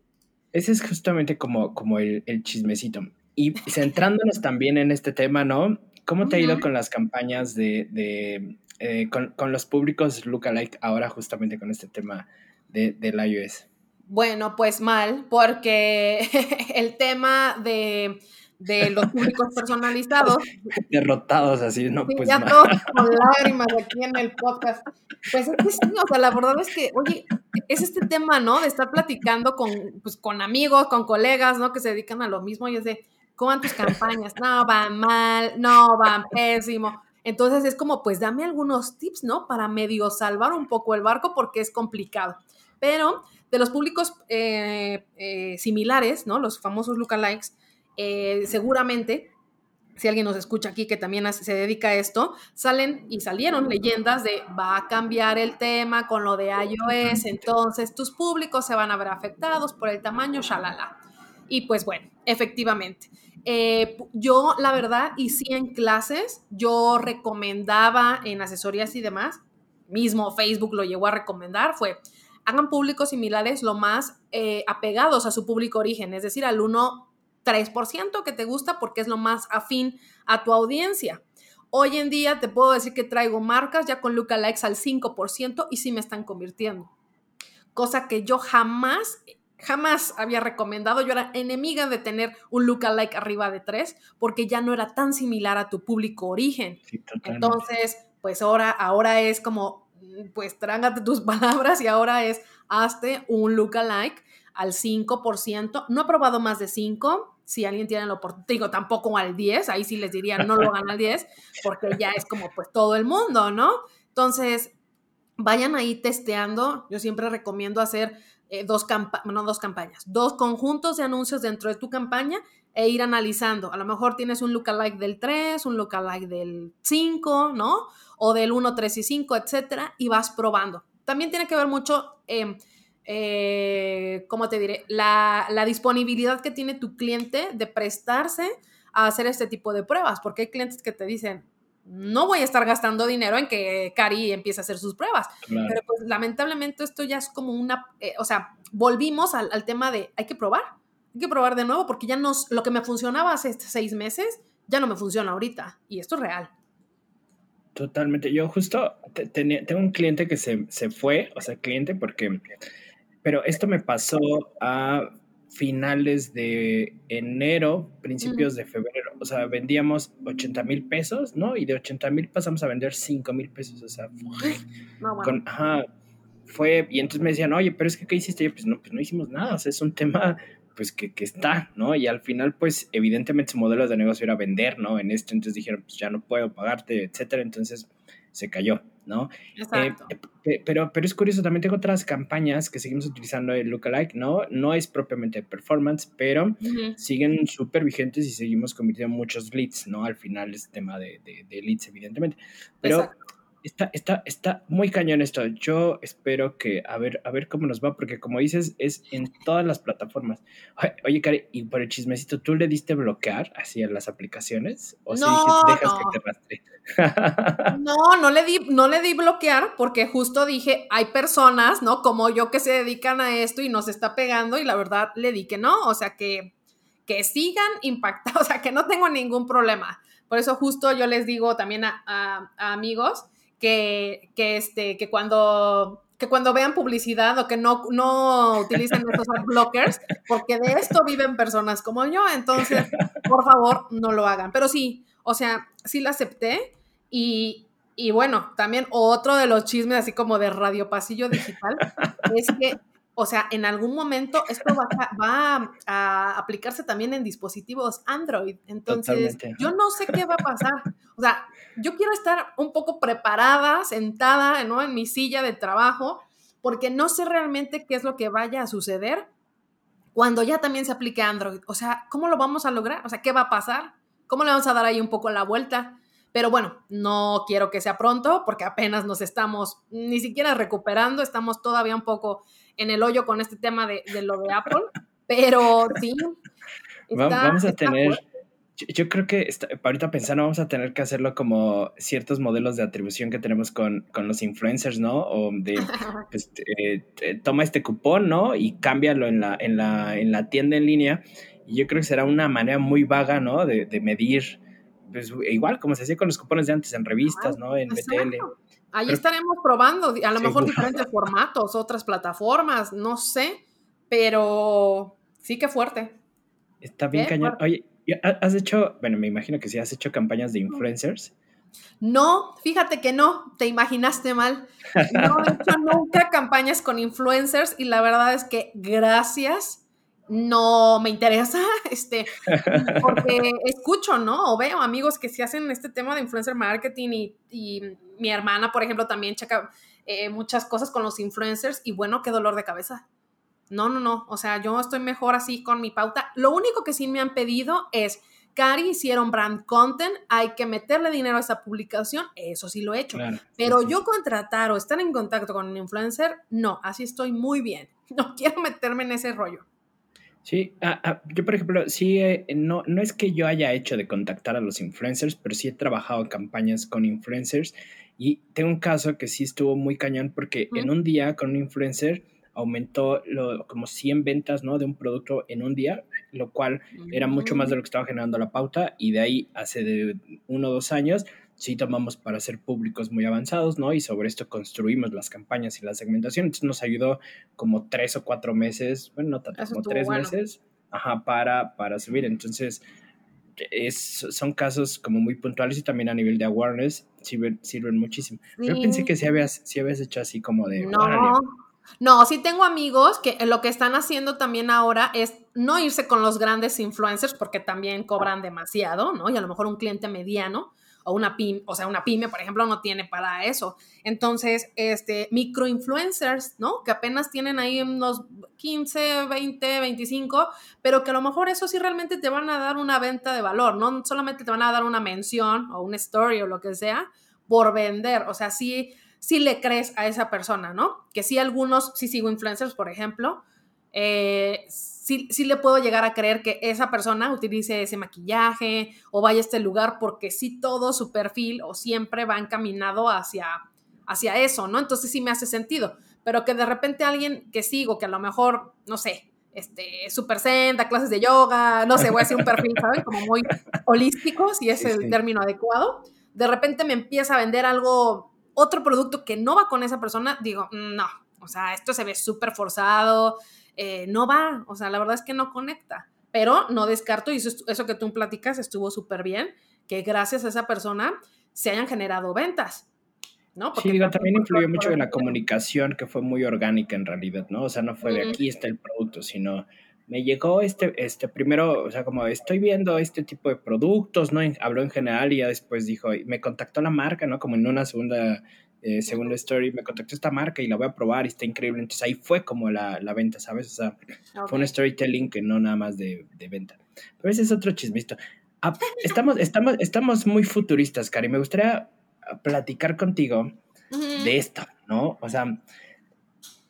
Ese es justamente como, como el, chismecito. Y centrándonos también en este tema, ¿no? ¿Cómo te ha ido con las campañas de, de eh, con, con, los públicos lookalike ahora justamente con este tema de, del iOS? Bueno, pues mal, porque el tema de de los públicos personalizados. Derrotados así, ¿no? pues ya todos con lágrimas aquí en el podcast. Pues es que sí, o sea, la verdad es que, oye, es este tema, ¿no? De estar platicando con, pues, con amigos, con colegas, ¿no? Que se dedican a lo mismo y es de, ¿cómo van tus campañas? No, van mal, no, van pésimo. Entonces es como, pues dame algunos tips, ¿no? Para medio salvar un poco el barco porque es complicado. Pero de los públicos eh, eh, similares, ¿no? Los famosos lookalikes, eh, seguramente, si alguien nos escucha aquí que también se dedica a esto, salen y salieron leyendas de va a cambiar el tema con lo de iOS, entonces tus públicos se van a ver afectados por el tamaño, shalala. Y pues bueno, efectivamente. Eh, yo, la verdad, y sí en clases, yo recomendaba en asesorías y demás, mismo Facebook lo llegó a recomendar, fue hagan públicos similares lo más eh, apegados a su público origen, es decir, al 1, 3% que te gusta porque es lo más afín a tu audiencia. Hoy en día te puedo decir que traigo marcas ya con lookalikes al 5% y sí me están convirtiendo. Cosa que yo jamás jamás había recomendado. Yo era enemiga de tener un lookalike arriba de 3 porque ya no era tan similar a tu público origen. Entonces, pues ahora, ahora es como, pues trágate tus palabras y ahora es, hazte un lookalike al 5%. No he probado más de 5. Si alguien tiene la oportunidad, digo, tampoco al 10, ahí sí les diría, no lo hagan al 10, porque ya es como pues todo el mundo, ¿no? Entonces, vayan ahí testeando. Yo siempre recomiendo hacer eh, dos, no, dos campañas, dos conjuntos de anuncios dentro de tu campaña e ir analizando. A lo mejor tienes un lookalike del 3, un lookalike del 5, ¿no? O del 1, 3 y 5, etcétera, y vas probando. También tiene que ver mucho, eh, eh, ¿cómo te diré? La, la disponibilidad que tiene tu cliente de prestarse a hacer este tipo de pruebas, porque hay clientes que te dicen, no voy a estar gastando dinero en que Cari empiece a hacer sus pruebas. Pero pues lamentablemente esto ya es como una, eh, o sea, volvimos al, tema de hay que probar, hay que probar de nuevo porque ya nos, lo que me funcionaba hace seis meses ya no me funciona ahorita y esto es real. Totalmente. Yo justo tengo un cliente que se, se fue, o sea, cliente porque, pero esto me pasó a finales de enero, principios de febrero. O sea, vendíamos 80 mil pesos, ¿no? Y de 80 mil pasamos a vender 5 mil pesos. O sea, con, ajá, fue, y entonces me decían, oye, pero es que, ¿qué hiciste? yo, pues no, pues no hicimos nada. O sea, es un tema, pues, que, que está, ¿no? Y al final, pues, evidentemente su modelo de negocio era vender, ¿no? En esto, entonces dijeron, pues ya no puedo pagarte, etcétera. Entonces se cayó. ¿No? Eh, eh, pero, pero es curioso, también tengo otras campañas que seguimos utilizando el lookalike, ¿no? No es propiamente performance, pero siguen súper vigentes y seguimos convirtiendo muchos leads, ¿no? Al final es tema de, de, leads, evidentemente. Pero está, está, está muy cañón esto. Yo espero que, a ver, a ver cómo nos va, porque como dices, es en todas las plataformas. Oye, Cari, y por el chismecito, ¿tú le diste bloquear así a las aplicaciones? ¿O no, si dejas que te rastre? no, no le, di, no le di bloquear porque justo dije, hay personas, ¿no? Como yo que se dedican a esto y nos está pegando y la verdad le di que no, o sea, que, que sigan impactados, o sea, que no tengo ningún problema. Por eso justo yo les digo también a, a amigos, que, que, este, que cuando que cuando vean publicidad o que no, no utilicen esos blockers, porque de esto viven personas como yo, entonces, por favor, no lo hagan. Pero sí, o sea, sí la acepté y, y bueno, también otro de los chismes así como de Radio Pasillo Digital es que o sea, en algún momento esto va a, aplicarse también en dispositivos Android. Entonces, yo no sé qué va a pasar. O sea, yo quiero estar un poco preparada, sentada ¿no? en mi silla de trabajo, porque no sé realmente qué es lo que vaya a suceder cuando ya también se aplique Android. O sea, ¿cómo lo vamos a lograr? O sea, ¿qué va a pasar? ¿Cómo le vamos a dar ahí un poco la vuelta? Pero bueno, no quiero que sea pronto porque apenas nos estamos ni siquiera recuperando, estamos todavía un poco en el hoyo con este tema de, lo de Apple, pero sí. vamos a tener, yo, creo que ahorita pensando, vamos a tener que hacerlo como ciertos modelos de atribución que tenemos con, los influencers, ¿no? O de, pues, eh, toma este cupón, ¿no? Y cámbialo en la, en la, en la tienda en línea. Y yo creo que será una manera muy vaga, ¿no? De, medir, pues, igual como se hacía con los cupones de antes en revistas, ¿no? En BTL. Ahí estaremos probando, a lo mejor diferentes formatos, otras plataformas, no sé, pero sí que fuerte. Está bien cañón. Oye, ¿Has hecho, bueno, me imagino que sí, has hecho campañas de influencers? No, fíjate que no, te imaginaste mal. No he hecho nunca campañas con influencers y la verdad es que gracias, no me interesa, este, porque escucho, ¿no? O veo amigos que sí hacen este tema de influencer marketing y, mi hermana, por ejemplo, también checa eh, muchas cosas con los influencers y bueno, qué dolor de cabeza. No, no, no, o sea, yo estoy mejor así con mi pauta. Lo único que sí me han pedido es Cari hicieron brand content, hay que meterle dinero a esa publicación, eso sí lo he hecho. Pero yo contratar o estar en contacto con un influencer, no, así estoy muy bien. No quiero meterme en ese rollo. Sí, ah, ah, yo por ejemplo, sí, eh, no, no es que yo haya hecho de contactar a los influencers, pero sí he trabajado en campañas con influencers y tengo un caso que sí estuvo muy cañón porque en un día con un influencer aumentó lo, como 100 ventas ¿no? de un producto en un día, lo cual era mucho más de lo que estaba generando la pauta y de ahí hace de uno o dos años sí tomamos para ser públicos muy avanzados, ¿no? Y sobre esto construimos las campañas y la segmentación. Entonces nos ayudó como tres o cuatro meses, bueno, no tanto, como tres meses, ajá, para, para subir. Entonces, es, son casos como muy puntuales y también a nivel de awareness sirven, sirven muchísimo. Yo pensé que si habías, hecho así como de... No, no, sí tengo amigos que lo que están haciendo también ahora es no irse con los grandes influencers porque también cobran demasiado, ¿no? Y a lo mejor un cliente mediano o una pyme, o sea, una pyme, por ejemplo, no tiene para eso. Entonces, este, microinfluencers, ¿no? Que apenas tienen ahí unos 15, 20, 25, pero que a lo mejor eso sí realmente te van a dar una venta de valor, no solamente te van a dar una mención o una story o lo que sea por vender, o sea, sí si le crees a esa persona, ¿no? Que sí algunos, si sigo influencers, por ejemplo, eh, sí, le puedo llegar a creer que esa persona utilice ese maquillaje o vaya a este lugar porque sí todo su perfil o siempre va encaminado hacia, hacia eso, ¿no? Entonces sí me hace sentido. Pero que de repente alguien que sigo, que a lo mejor, no sé, este, super zen, da clases de yoga, no sé, voy a hacer un perfil, ¿saben? Como muy holístico, si es el término adecuado. De repente me empieza a vender algo otro producto que no va con esa persona, digo, no, o sea, esto se ve súper forzado, eh, no va, o sea, la verdad es que no conecta, pero no descarto, y eso, eso que tú platicas estuvo súper bien, que gracias a esa persona se hayan generado ventas. ¿no? sí, digo, también influyó mucho en la comunicación, que fue muy orgánica en realidad, ¿no? O sea, no fue de aquí está el producto, sino me llegó este, este primero, o sea, como estoy viendo este tipo de productos, ¿no? Habló en general y ya después dijo, me contactó la marca, ¿no? Como en una segunda, eh, segunda story, me contactó esta marca y la voy a probar y está increíble. Entonces ahí fue como la, la venta, ¿sabes? O sea, fue un storytelling que no nada más de, de venta. Pero ese es otro chismito. Ah, estamos, estamos, estamos muy futuristas, Cari. Me gustaría platicar contigo de esto, ¿no? O sea,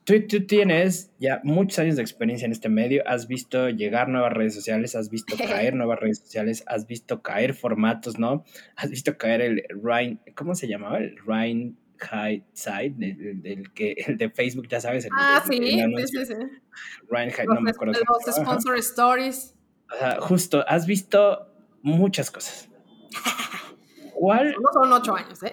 Tú, tienes ya muchos años de experiencia en este medio, has visto llegar nuevas redes sociales, has visto caer nuevas redes sociales, has visto caer formatos, ¿no? Has visto caer el Ryan, ¿cómo se llamaba? El Ryan High Side, del, que, el de Facebook, ya sabes. ah, sí, sí, sí, Ryan High, no me acuerdo. Los sponsor stories. O sea, justo, has visto muchas cosas. ¿Cuál? No son ocho años, ¿eh?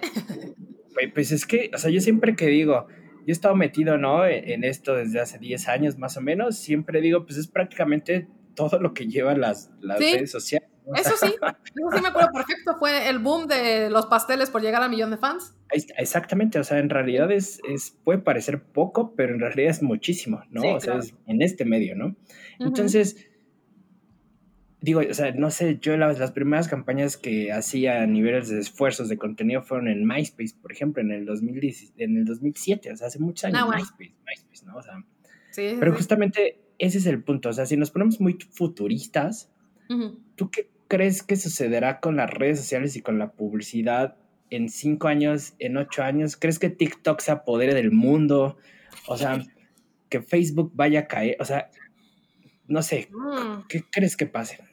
Pues es que, o sea, yo siempre que digo, yo he estado metido, ¿no? E, en esto desde hace 10 años más o menos. Siempre digo, pues es prácticamente todo lo que llevan las, las redes sociales. Eso sí, eso sí me acuerdo perfecto. Fue el boom de los pasteles por llegar a millón de fans. Exactamente, o sea, en realidad es, es puede parecer poco, pero en realidad es muchísimo, ¿no? o sea, es en este medio, ¿no? Entonces, digo, o sea, no sé, yo las, las, primeras campañas que hacía a niveles de esfuerzos de contenido fueron en MySpace, por ejemplo, en el, 2010, en el 2007, o sea, hace muchos años, MySpace, MySpace, ¿no? O sea, sí, pero justamente ese es el punto, o sea, si nos ponemos muy futuristas, ¿tú qué crees que sucederá con las redes sociales y con la publicidad en cinco años, en ocho años? ¿Crees que TikTok se apodere del mundo? O sea, que Facebook vaya a caer, o sea, no sé, mm. ¿qué crees que pase?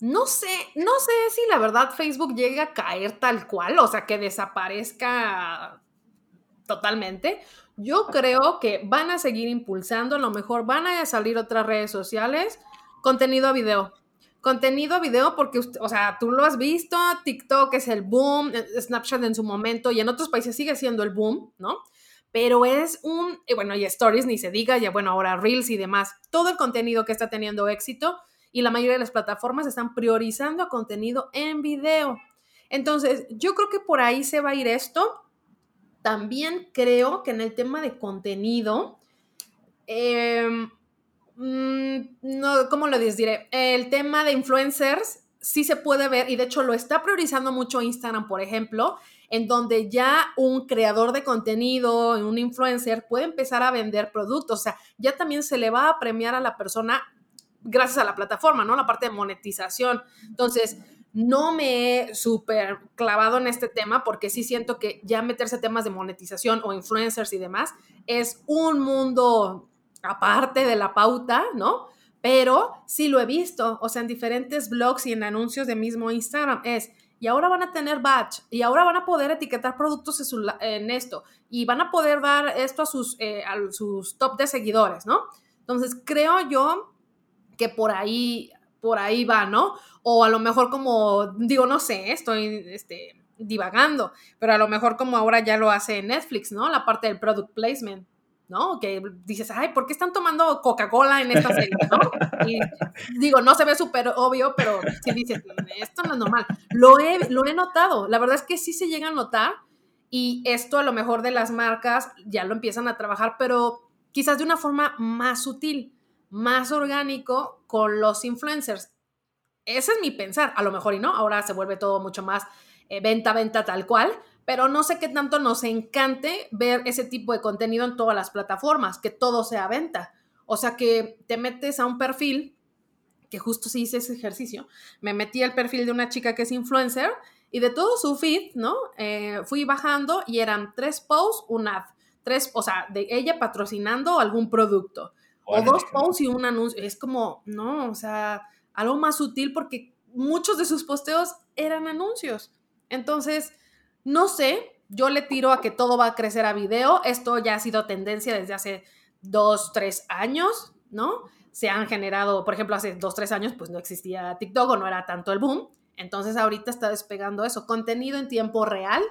No sé, no sé si la verdad Facebook llegue a caer tal cual, o sea, que desaparezca totalmente. Yo creo que van a seguir impulsando, a lo mejor van a salir otras redes sociales, contenido a video. Contenido video porque, o sea, tú lo has visto, TikTok es el boom, eh, Snapchat en su momento y en otros países sigue siendo el boom, ¿no? Pero es un, bueno, y Stories ni se diga, ya bueno, ahora Reels y demás, todo el contenido que está teniendo éxito y la mayoría de las plataformas están priorizando a contenido en video. Entonces, yo creo que por ahí se va a ir esto. También creo que en el tema de contenido, mm, no, ¿cómo lo diré? El tema de influencers sí se puede ver y de hecho lo está priorizando mucho Instagram, por ejemplo, en donde ya un creador de contenido, un influencer puede empezar a vender productos, o sea, ya también se le va a premiar a la persona gracias a la plataforma, ¿no? La parte de monetización. Entonces, no me he súper clavado en este tema porque sí siento que ya meterse a temas de monetización o influencers y demás es un mundo aparte de la pauta, ¿no? Pero sí lo he visto, o sea, en diferentes blogs y en anuncios de mismo Instagram es, y ahora van a tener batch, y ahora van a poder etiquetar productos en, esto, y van a poder dar esto a sus, eh, a sus top de seguidores, ¿no? Entonces, creo yo que por ahí, por ahí va, ¿no? O a lo mejor como, digo, no sé, estoy este, divagando, pero a lo mejor como ahora ya lo hace Netflix, ¿no? La parte del product placement. ¿No? Que dices, ay, ¿por qué están tomando Coca-Cola en esta serie, ¿no? Y digo, no se ve súper obvio, pero sí dices, esto no es normal. Lo he, lo he notado, la verdad es que sí se llega a notar y esto a lo mejor de las marcas ya lo empiezan a trabajar, pero quizás de una forma más sutil, más orgánico con los influencers. Ese es mi pensar, a lo mejor y no, ahora se vuelve todo mucho más eh, venta, venta tal cual, pero no sé qué tanto nos encante ver ese tipo de contenido en todas las plataformas, que todo sea venta. O sea, que te metes a un perfil, que justo sí hice ese ejercicio, me metí al perfil de una chica que es influencer y de todo su feed, ¿no? Eh, fui bajando y eran tres posts, un ad, tres, o sea, de ella patrocinando algún producto, o dos posts y un anuncio. Es como, no, o sea, algo más sutil porque muchos de sus posteos eran anuncios. Entonces, no sé, yo le tiro a que todo va a crecer a video. Esto ya ha sido tendencia desde hace dos, tres años, ¿no? Se han generado, por ejemplo, hace dos, tres años, pues no existía TikTok o no era tanto el boom. Entonces ahorita está despegando eso, contenido en tiempo real,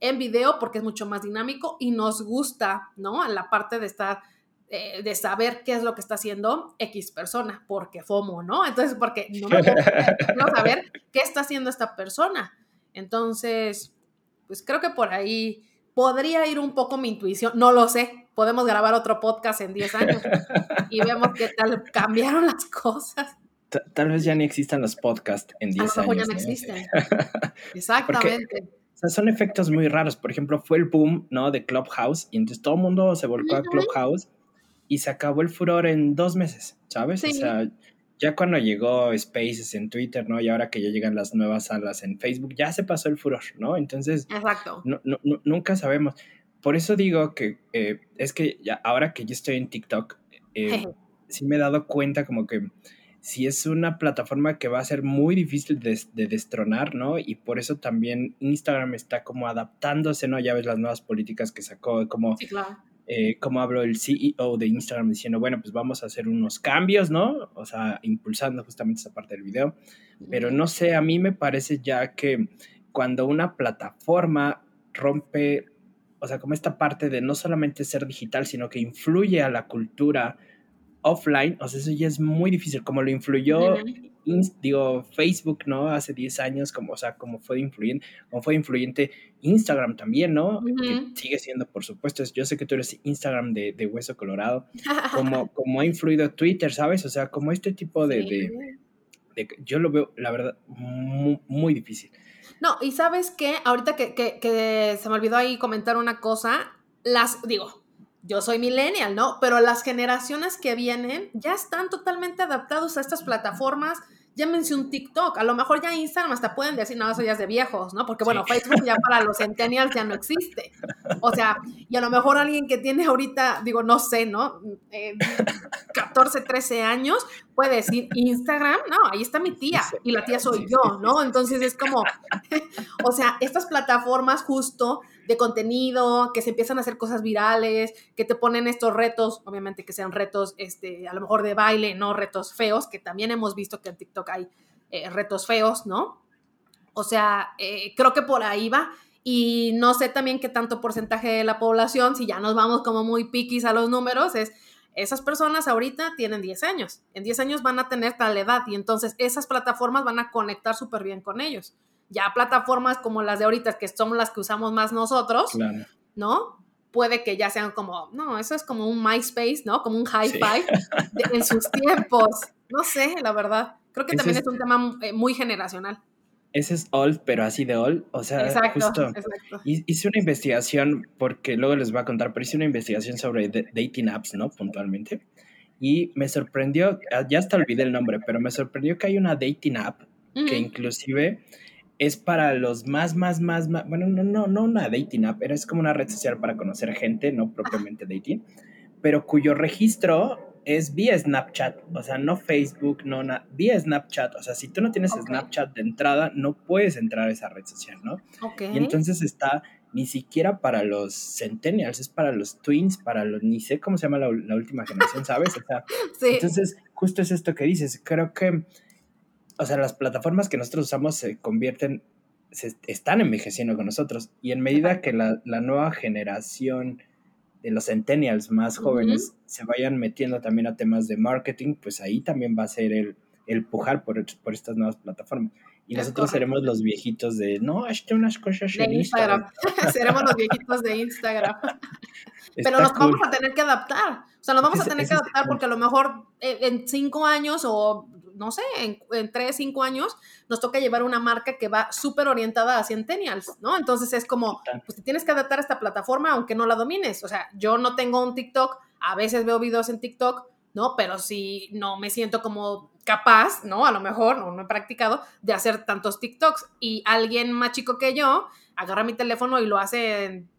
en video, porque es mucho más dinámico y nos gusta, ¿no? En la parte de estar, eh, de saber qué es lo que está haciendo X persona, porque FOMO, ¿no? Entonces, porque no me puedo saber qué está haciendo esta persona. Entonces, pues creo que por ahí podría ir un poco mi intuición, no lo sé, podemos grabar otro podcast en 10 años y vemos qué tal cambiaron las cosas. Tal vez ya ni existan los podcasts en 10 años. A lo mejor ya no, existen. Exactamente. son efectos muy raros. Por ejemplo, fue el boom, ¿no? De Clubhouse y entonces todo el mundo se volcó a Clubhouse y se acabó el furor en dos meses, ¿sabes? O sea, ya cuando llegó Spaces en Twitter, ¿no? Y ahora que ya llegan las nuevas salas en Facebook, ya se pasó el furor, ¿no? Entonces, Exacto. nunca sabemos. Por eso digo que eh, es que ya, ahora que yo estoy en TikTok, eh, sí me he dado cuenta como que si es una plataforma que va a ser muy difícil de, de, destronar, ¿no? Y por eso también Instagram está como adaptándose, ¿no? Ya ves las nuevas políticas que sacó, como sí, claro eh, como habló el CEO de Instagram diciendo, bueno, pues vamos a hacer unos cambios, ¿no? O sea, impulsando justamente esa parte del video. Pero no sé, a mí me parece ya que cuando una plataforma rompe, o sea, como esta parte de no solamente ser digital, sino que influye a la cultura offline, o sea, eso ya es muy difícil, como lo influyó digo, Facebook, ¿no? Hace 10 años, como, o sea, como fue influyente, como fue influyente Instagram también, ¿no? Que sigue siendo, por supuesto, yo sé que tú eres Instagram de, de Hueso Colorado, como, como ha influido Twitter, ¿sabes? O sea, como este tipo de, de, yo lo veo, la verdad, muy, difícil. No, y sabes qué, ahorita que, que, que se me olvidó ahí comentar una cosa, las, digo, yo soy millennial, ¿no? Pero las generaciones que vienen ya están totalmente adaptados a estas plataformas. Llámense un TikTok, a lo mejor ya Instagram hasta pueden decir, no, eso ya es de viejos, ¿no? Porque bueno, Facebook ya para los centennials ya no existe. O sea, y a lo mejor alguien que tiene ahorita, digo, no sé, ¿no? 14, eh, 13 años, puede decir Instagram, no, ahí está mi tía y la tía soy yo, ¿no? Entonces es como, o sea, estas plataformas justo de contenido, que se empiezan a hacer cosas virales, que te ponen estos retos, obviamente que sean retos, este, a lo mejor de baile, no retos feos, que también hemos visto que en TikTok hay eh, retos feos, ¿no? O sea, eh, creo que por ahí va. Y no sé también qué tanto porcentaje de la población, si ya nos vamos como muy piquis a los números, es esas personas ahorita tienen 10 años, en 10 años van a tener tal edad y entonces esas plataformas van a conectar súper bien con ellos. Ya plataformas como las de ahorita, que son las que usamos más nosotros, ¿no? Puede que ya sean como, no, eso es como un MySpace, ¿no? Como un high five en sus tiempos. No sé, la verdad. Creo que también es un tema eh, muy generacional ese es old, pero así de old. O sea, justo. Hice una investigación, porque luego les voy a contar, pero hice una investigación sobre dating apps, ¿no? Puntualmente. Y me sorprendió, ya hasta olvidé el nombre, pero me sorprendió que hay una dating app que inclusive es para los más, más, más, más, bueno, no, no, no una dating app, era es como una red social para conocer gente, no propiamente dating, pero cuyo registro es vía Snapchat, o sea, no Facebook, no nada, vía Snapchat, o sea, si tú no tienes Snapchat de entrada, no puedes entrar a esa red social, ¿no? Y entonces está ni siquiera para los centennials, es para los twins, para los, ni sé cómo se llama la, última generación, ¿sabes? O sea, entonces, justo es esto que dices, creo que, o sea, las plataformas que nosotros usamos se convierten, se están envejeciendo con nosotros, y en medida que la, la nueva generación de los centennials más jóvenes se vayan metiendo también a temas de marketing, pues ahí también va a ser el, el pujar por, por estas nuevas plataformas. Y nosotros seremos los viejitos de, no, hazte unas cosas de Instagram. seremos los viejitos de Instagram. Pero nos vamos a tener que adaptar. O sea, nos vamos a tener que adaptar porque a lo mejor en cinco años o no sé, en, en tres, cinco años, nos toca llevar una marca que va súper orientada a centennials, ¿no? Entonces es como, pues te tienes que adaptar a esta plataforma aunque no la domines. O sea, yo no tengo un TikTok, a veces veo videos en TikTok, ¿no? Pero si no me siento como capaz, ¿no? A lo mejor, no, no he practicado, de hacer tantos TikToks. Y alguien más chico que yo agarra mi teléfono y lo hace en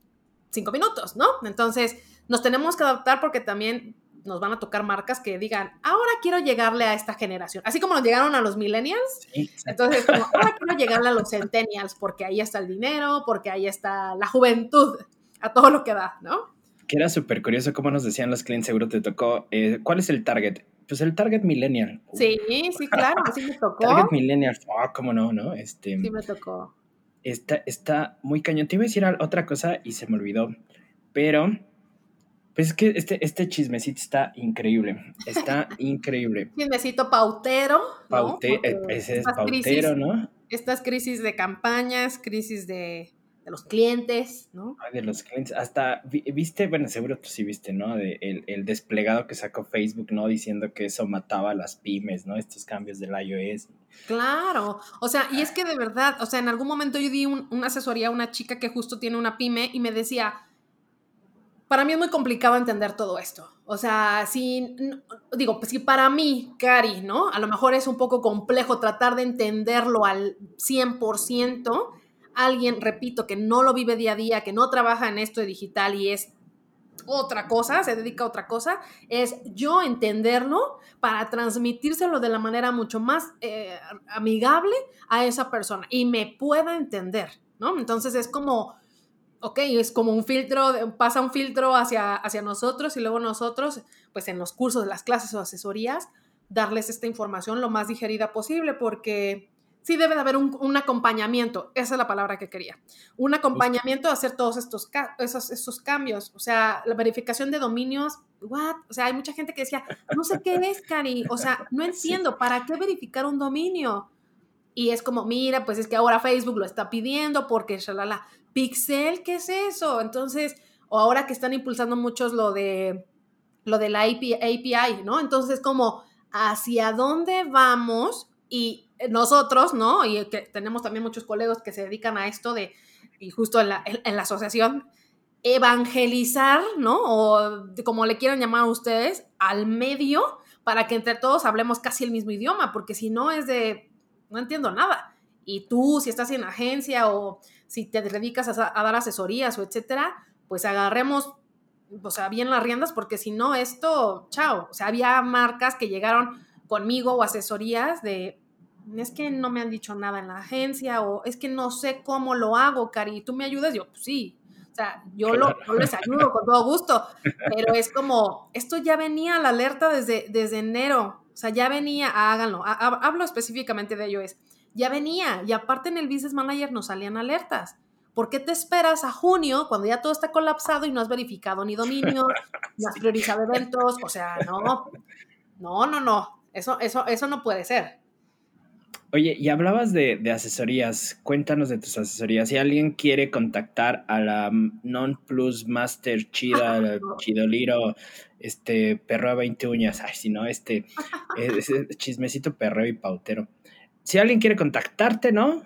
cinco minutos, ¿no? Entonces, nos tenemos que adaptar porque también nos van a tocar marcas que digan, ahora quiero llegarle a esta generación. Así como nos llegaron a los millennials. entonces, como, ahora quiero llegarle a los centennials porque ahí está el dinero, porque ahí está la juventud, a todo lo que da, ¿no? Que era súper curioso cómo nos decían los clientes, seguro te tocó, eh, ¿cuál es el target? Pues el target millennial. Sí, sí, claro, así me tocó. Target millennial, ah, cómo no, ¿no? Este, sí me tocó. Está, está muy cañón. Te iba a decir otra cosa y se me olvidó, pero pues es que este, este chismecito está increíble. Está increíble. Chismecito pautero. Paute eh, ese es pautero, ¿no? Estas crisis de campañas, crisis de, los clientes, ¿no? de los clientes. Hasta, viste, bueno, seguro tú sí viste, ¿no? De el, desplegado que sacó Facebook, ¿no? Diciendo que eso mataba a las pymes, ¿no? Estos cambios del iOS. Claro, o sea, y es que de verdad, o sea, en algún momento yo di una asesoría a una chica que justo tiene una pyme y me decía, para mí es muy complicado entender todo esto. O sea, si, digo, pues si para mí, Cari, ¿no? A lo mejor es un poco complejo tratar de entenderlo al 100%. Alguien, repito, que no lo vive día a día, que no trabaja en esto de digital y es otra cosa, se dedica a otra cosa, es yo entenderlo para transmitírselo de la manera mucho más eh, amigable a esa persona y me pueda entender, ¿no? Entonces es como ok, es como un filtro, pasa un filtro hacia, hacia nosotros y luego nosotros, pues en los cursos, las clases o asesorías, darles esta información lo más digerida posible porque sí debe de haber un, acompañamiento, esa es la palabra que quería, un acompañamiento a hacer todos estos, esos, estos cambios, o sea, la verificación de dominios, what, o sea, hay mucha gente que decía, no sé qué es, Cari, o sea, no entiendo, ¿para qué verificar un dominio? Y es como, mira, pues es que ahora Facebook lo está pidiendo porque, shalala, Pixel, ¿qué es eso? Entonces, o ahora que están impulsando muchos lo de lo de la API, ¿no? Entonces, como hacia dónde vamos y nosotros, ¿no? Y que tenemos también muchos colegas que se dedican a esto de, y justo en la, en, la asociación, evangelizar, ¿no? O como le quieran llamar a ustedes, al medio, para que entre todos hablemos casi el mismo idioma, porque si no es de, no entiendo nada. Y tú, si estás en agencia o si te dedicas a, dar asesorías o etcétera, pues agarremos, o sea, bien las riendas, porque si no, esto, chao. O sea, había marcas que llegaron conmigo o asesorías de, es que no me han dicho nada en la agencia o es que no sé cómo lo hago, Cari, ¿tú me ayudas? Yo, pues sí. O sea, yo, lo, les ayudo con todo gusto, pero es como, esto ya venía a la alerta desde, desde enero, o sea, ya venía, háganlo, hablo específicamente de ello, es, ya venía. Y aparte en el Business Manager nos salían alertas. ¿Por qué te esperas a junio cuando ya todo está colapsado y no has verificado ni dominio, no has priorizado eventos? O sea, no, no, no, no. Eso, eso, eso no puede ser. Oye, y hablabas de, asesorías. Cuéntanos de tus asesorías. Si alguien quiere contactar a la Non Plus Master Chida, Chidoliro, este perro a 20 uñas, ay, si no, este chismecito perreo y pautero. Si alguien quiere contactarte, ¿no?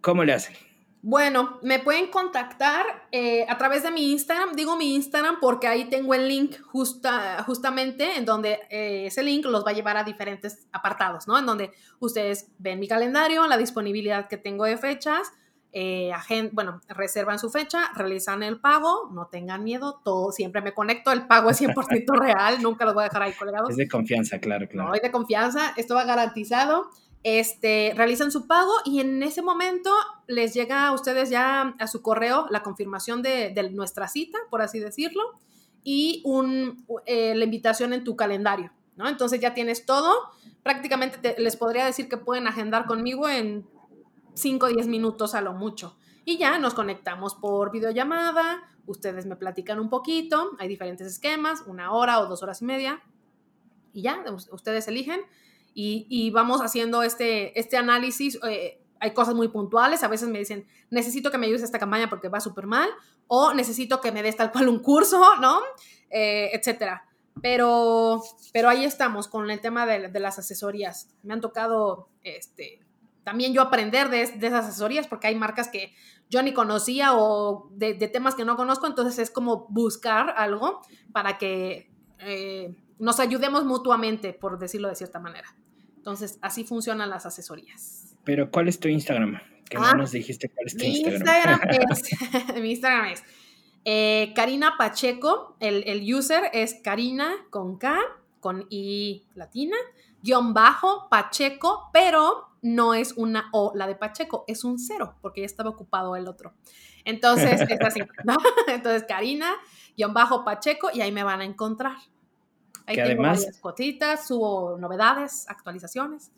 ¿Cómo le hacen? Bueno, me pueden contactar eh, a través de mi Instagram. Digo mi Instagram porque ahí tengo el link justa, justamente en donde eh, ese link los va a llevar a diferentes apartados, ¿no? En donde ustedes ven mi calendario, la disponibilidad que tengo de fechas, eh, bueno, reservan su fecha, realizan el pago, no tengan miedo, todo, siempre me conecto, el pago es 100% real, nunca los voy a dejar ahí colgados. Es de confianza, claro, claro. No, es de confianza, esto va garantizado este, realizan su pago y en ese momento les llega a ustedes ya a su correo la confirmación de, nuestra cita, por así decirlo, y un, eh, la invitación en tu calendario, ¿no? Entonces ya tienes todo. Prácticamente les podría decir que pueden agendar conmigo en 5 o 10 minutos a lo mucho. Y ya nos conectamos por videollamada, ustedes me platican un poquito, hay diferentes esquemas, una hora o dos horas y media, y ya, ustedes eligen y, vamos haciendo este, este análisis. Eh, hay cosas muy puntuales, a veces me dicen, necesito que me ayudes a esta campaña porque va súper mal, o necesito que me des tal cual un curso, ¿no? Eh, etcétera. Pero, pero ahí estamos con el tema de, las asesorías. Me han tocado este, también yo aprender de, esas asesorías porque hay marcas que yo ni conocía o de, temas que no conozco, entonces es como buscar algo para que eh, nos ayudemos mutuamente, por decirlo de cierta manera. Entonces, así funcionan las asesorías. Pero, ¿cuál es tu Instagram? Que no ah, nos dijiste cuál es tu mi Instagram. mi Instagram es eh, Karina Pacheco. El, user es Karina con K, con I latina, guion bajo Pacheco, pero no es una O, la de Pacheco, es un cero, porque ya estaba ocupado el otro. Entonces, es así, Entonces, Karina, guion bajo Pacheco, y ahí me van a encontrar. Ahí que tengo además, varias cotitas, subo novedades, actualizaciones.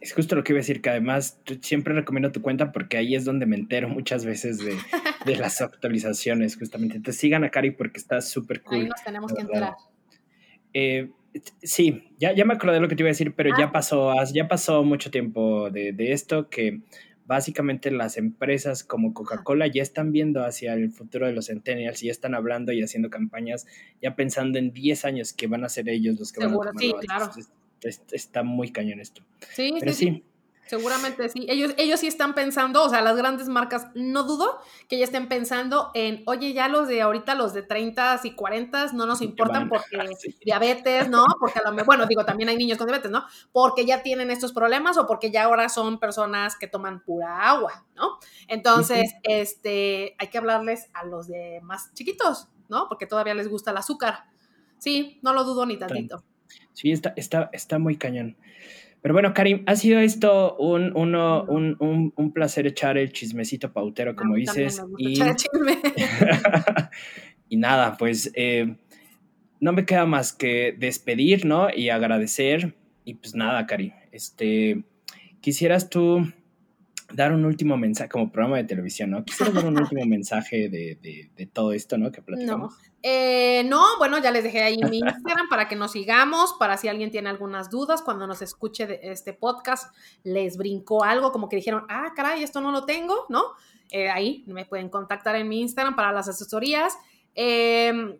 es justo lo que iba a decir, que además siempre recomiendo tu cuenta porque ahí es donde me entero muchas veces de, las actualizaciones, justamente. Entonces sigan a Cari porque está súper cool. Ahí nos tenemos que enterar. Eh, sí, ya, ya me acordé de lo que te iba a decir, pero ya, ah. pasó, ya pasó mucho tiempo de, de esto que básicamente las empresas como Coca-Cola ya están viendo hacia el futuro de los centennials y ya están hablando y haciendo campañas ya pensando en 10 años que van a ser ellos los que van a tomar sí, claro. está muy cañón esto. Sí, sí, sí. Seguramente sí. Ellos, ellos sí están pensando, o sea, las grandes marcas, no dudo que ya estén pensando en, oye, ya los de ahorita, los de 30 y 40 no nos importan porque diabetes, ¿no? Porque a lo mejor, bueno, digo, también hay niños con diabetes, ¿no? Porque ya tienen estos problemas o porque ya ahora son personas que toman pura agua, ¿no? Entonces, este, hay que hablarles a los de más chiquitos, ¿no? Porque todavía les gusta el azúcar. Sí, no lo dudo ni tantito. Sí, está, está, está muy cañón. Pero bueno, Karim, ha sido esto un, uno, un, un, un placer echar el chismecito pautero, como dices. Y... Y nada, pues eh, no me queda más que despedir, ¿no? Y agradecer. Y pues nada, Karim, este, quisieras tú dar un último mensaje, como programa de televisión, ¿no? Quisiera dar un último mensaje de, de, todo esto, ¿no? Que platicamos. No. Eh, no, bueno, ya les dejé ahí mi Instagram para que nos sigamos, para si alguien tiene algunas dudas, cuando nos escuche de este podcast, les brincó algo, como que dijeron, ah, caray, esto no lo tengo, ¿no? Eh, ahí me pueden contactar en mi Instagram para las asesorías. Em,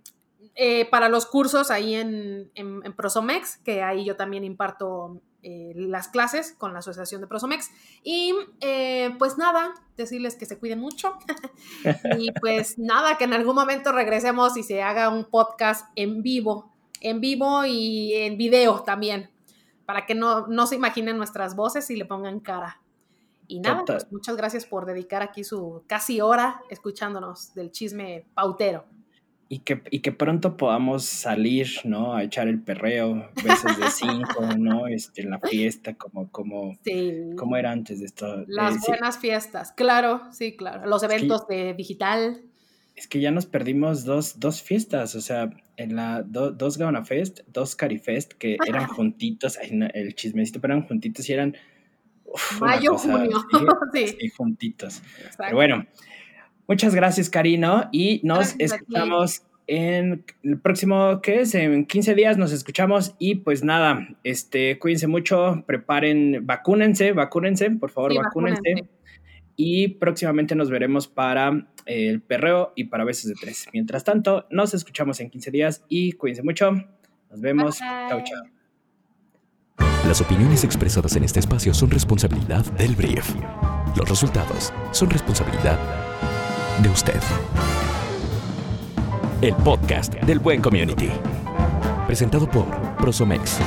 eh, para los cursos ahí en, en, en, Prosomex, que ahí yo también imparto eh, las clases con la Asociación de Prosomex. Y eh, pues nada, decirles que se cuiden mucho. y pues nada, que en algún momento regresemos y se haga un podcast en vivo, en vivo y en video también, para que no, no se imaginen nuestras voces y le pongan cara. Y nada, pues muchas gracias por dedicar aquí su casi hora escuchándonos del chisme pautero y que, y que pronto podamos salir, ¿no? A echar el perreo, veces de cinco, ¿no? Este, la fiesta, como, como, como era antes de esto. Las eh, buenas fiestas, claro, sí, claro. Los eventos de digital. Es que ya nos perdimos dos, dos fiestas, o sea, en la dos Gauna Fest, dos Carifest, que eran juntitos, el chismecito, pero eran juntitos y eran Mayo, junio. Sí, juntitos. Pero bueno, muchas gracias, Karino, y nos escuchamos en el próximo, ¿qué es? En 15 días nos escuchamos y pues nada, este, cuídense mucho, preparen, vacúnense, vacúnense, por favor, vacúnense. Y próximamente nos veremos para el perreo y para veces de tres. Mientras tanto, nos escuchamos en 15 días y cuídense mucho. Nos vemos. Chao, chao. Las opiniones expresadas en este espacio son responsabilidad del brief. Los resultados son responsabilidad de usted el podcast del Buen Community. Presentado por Prosomex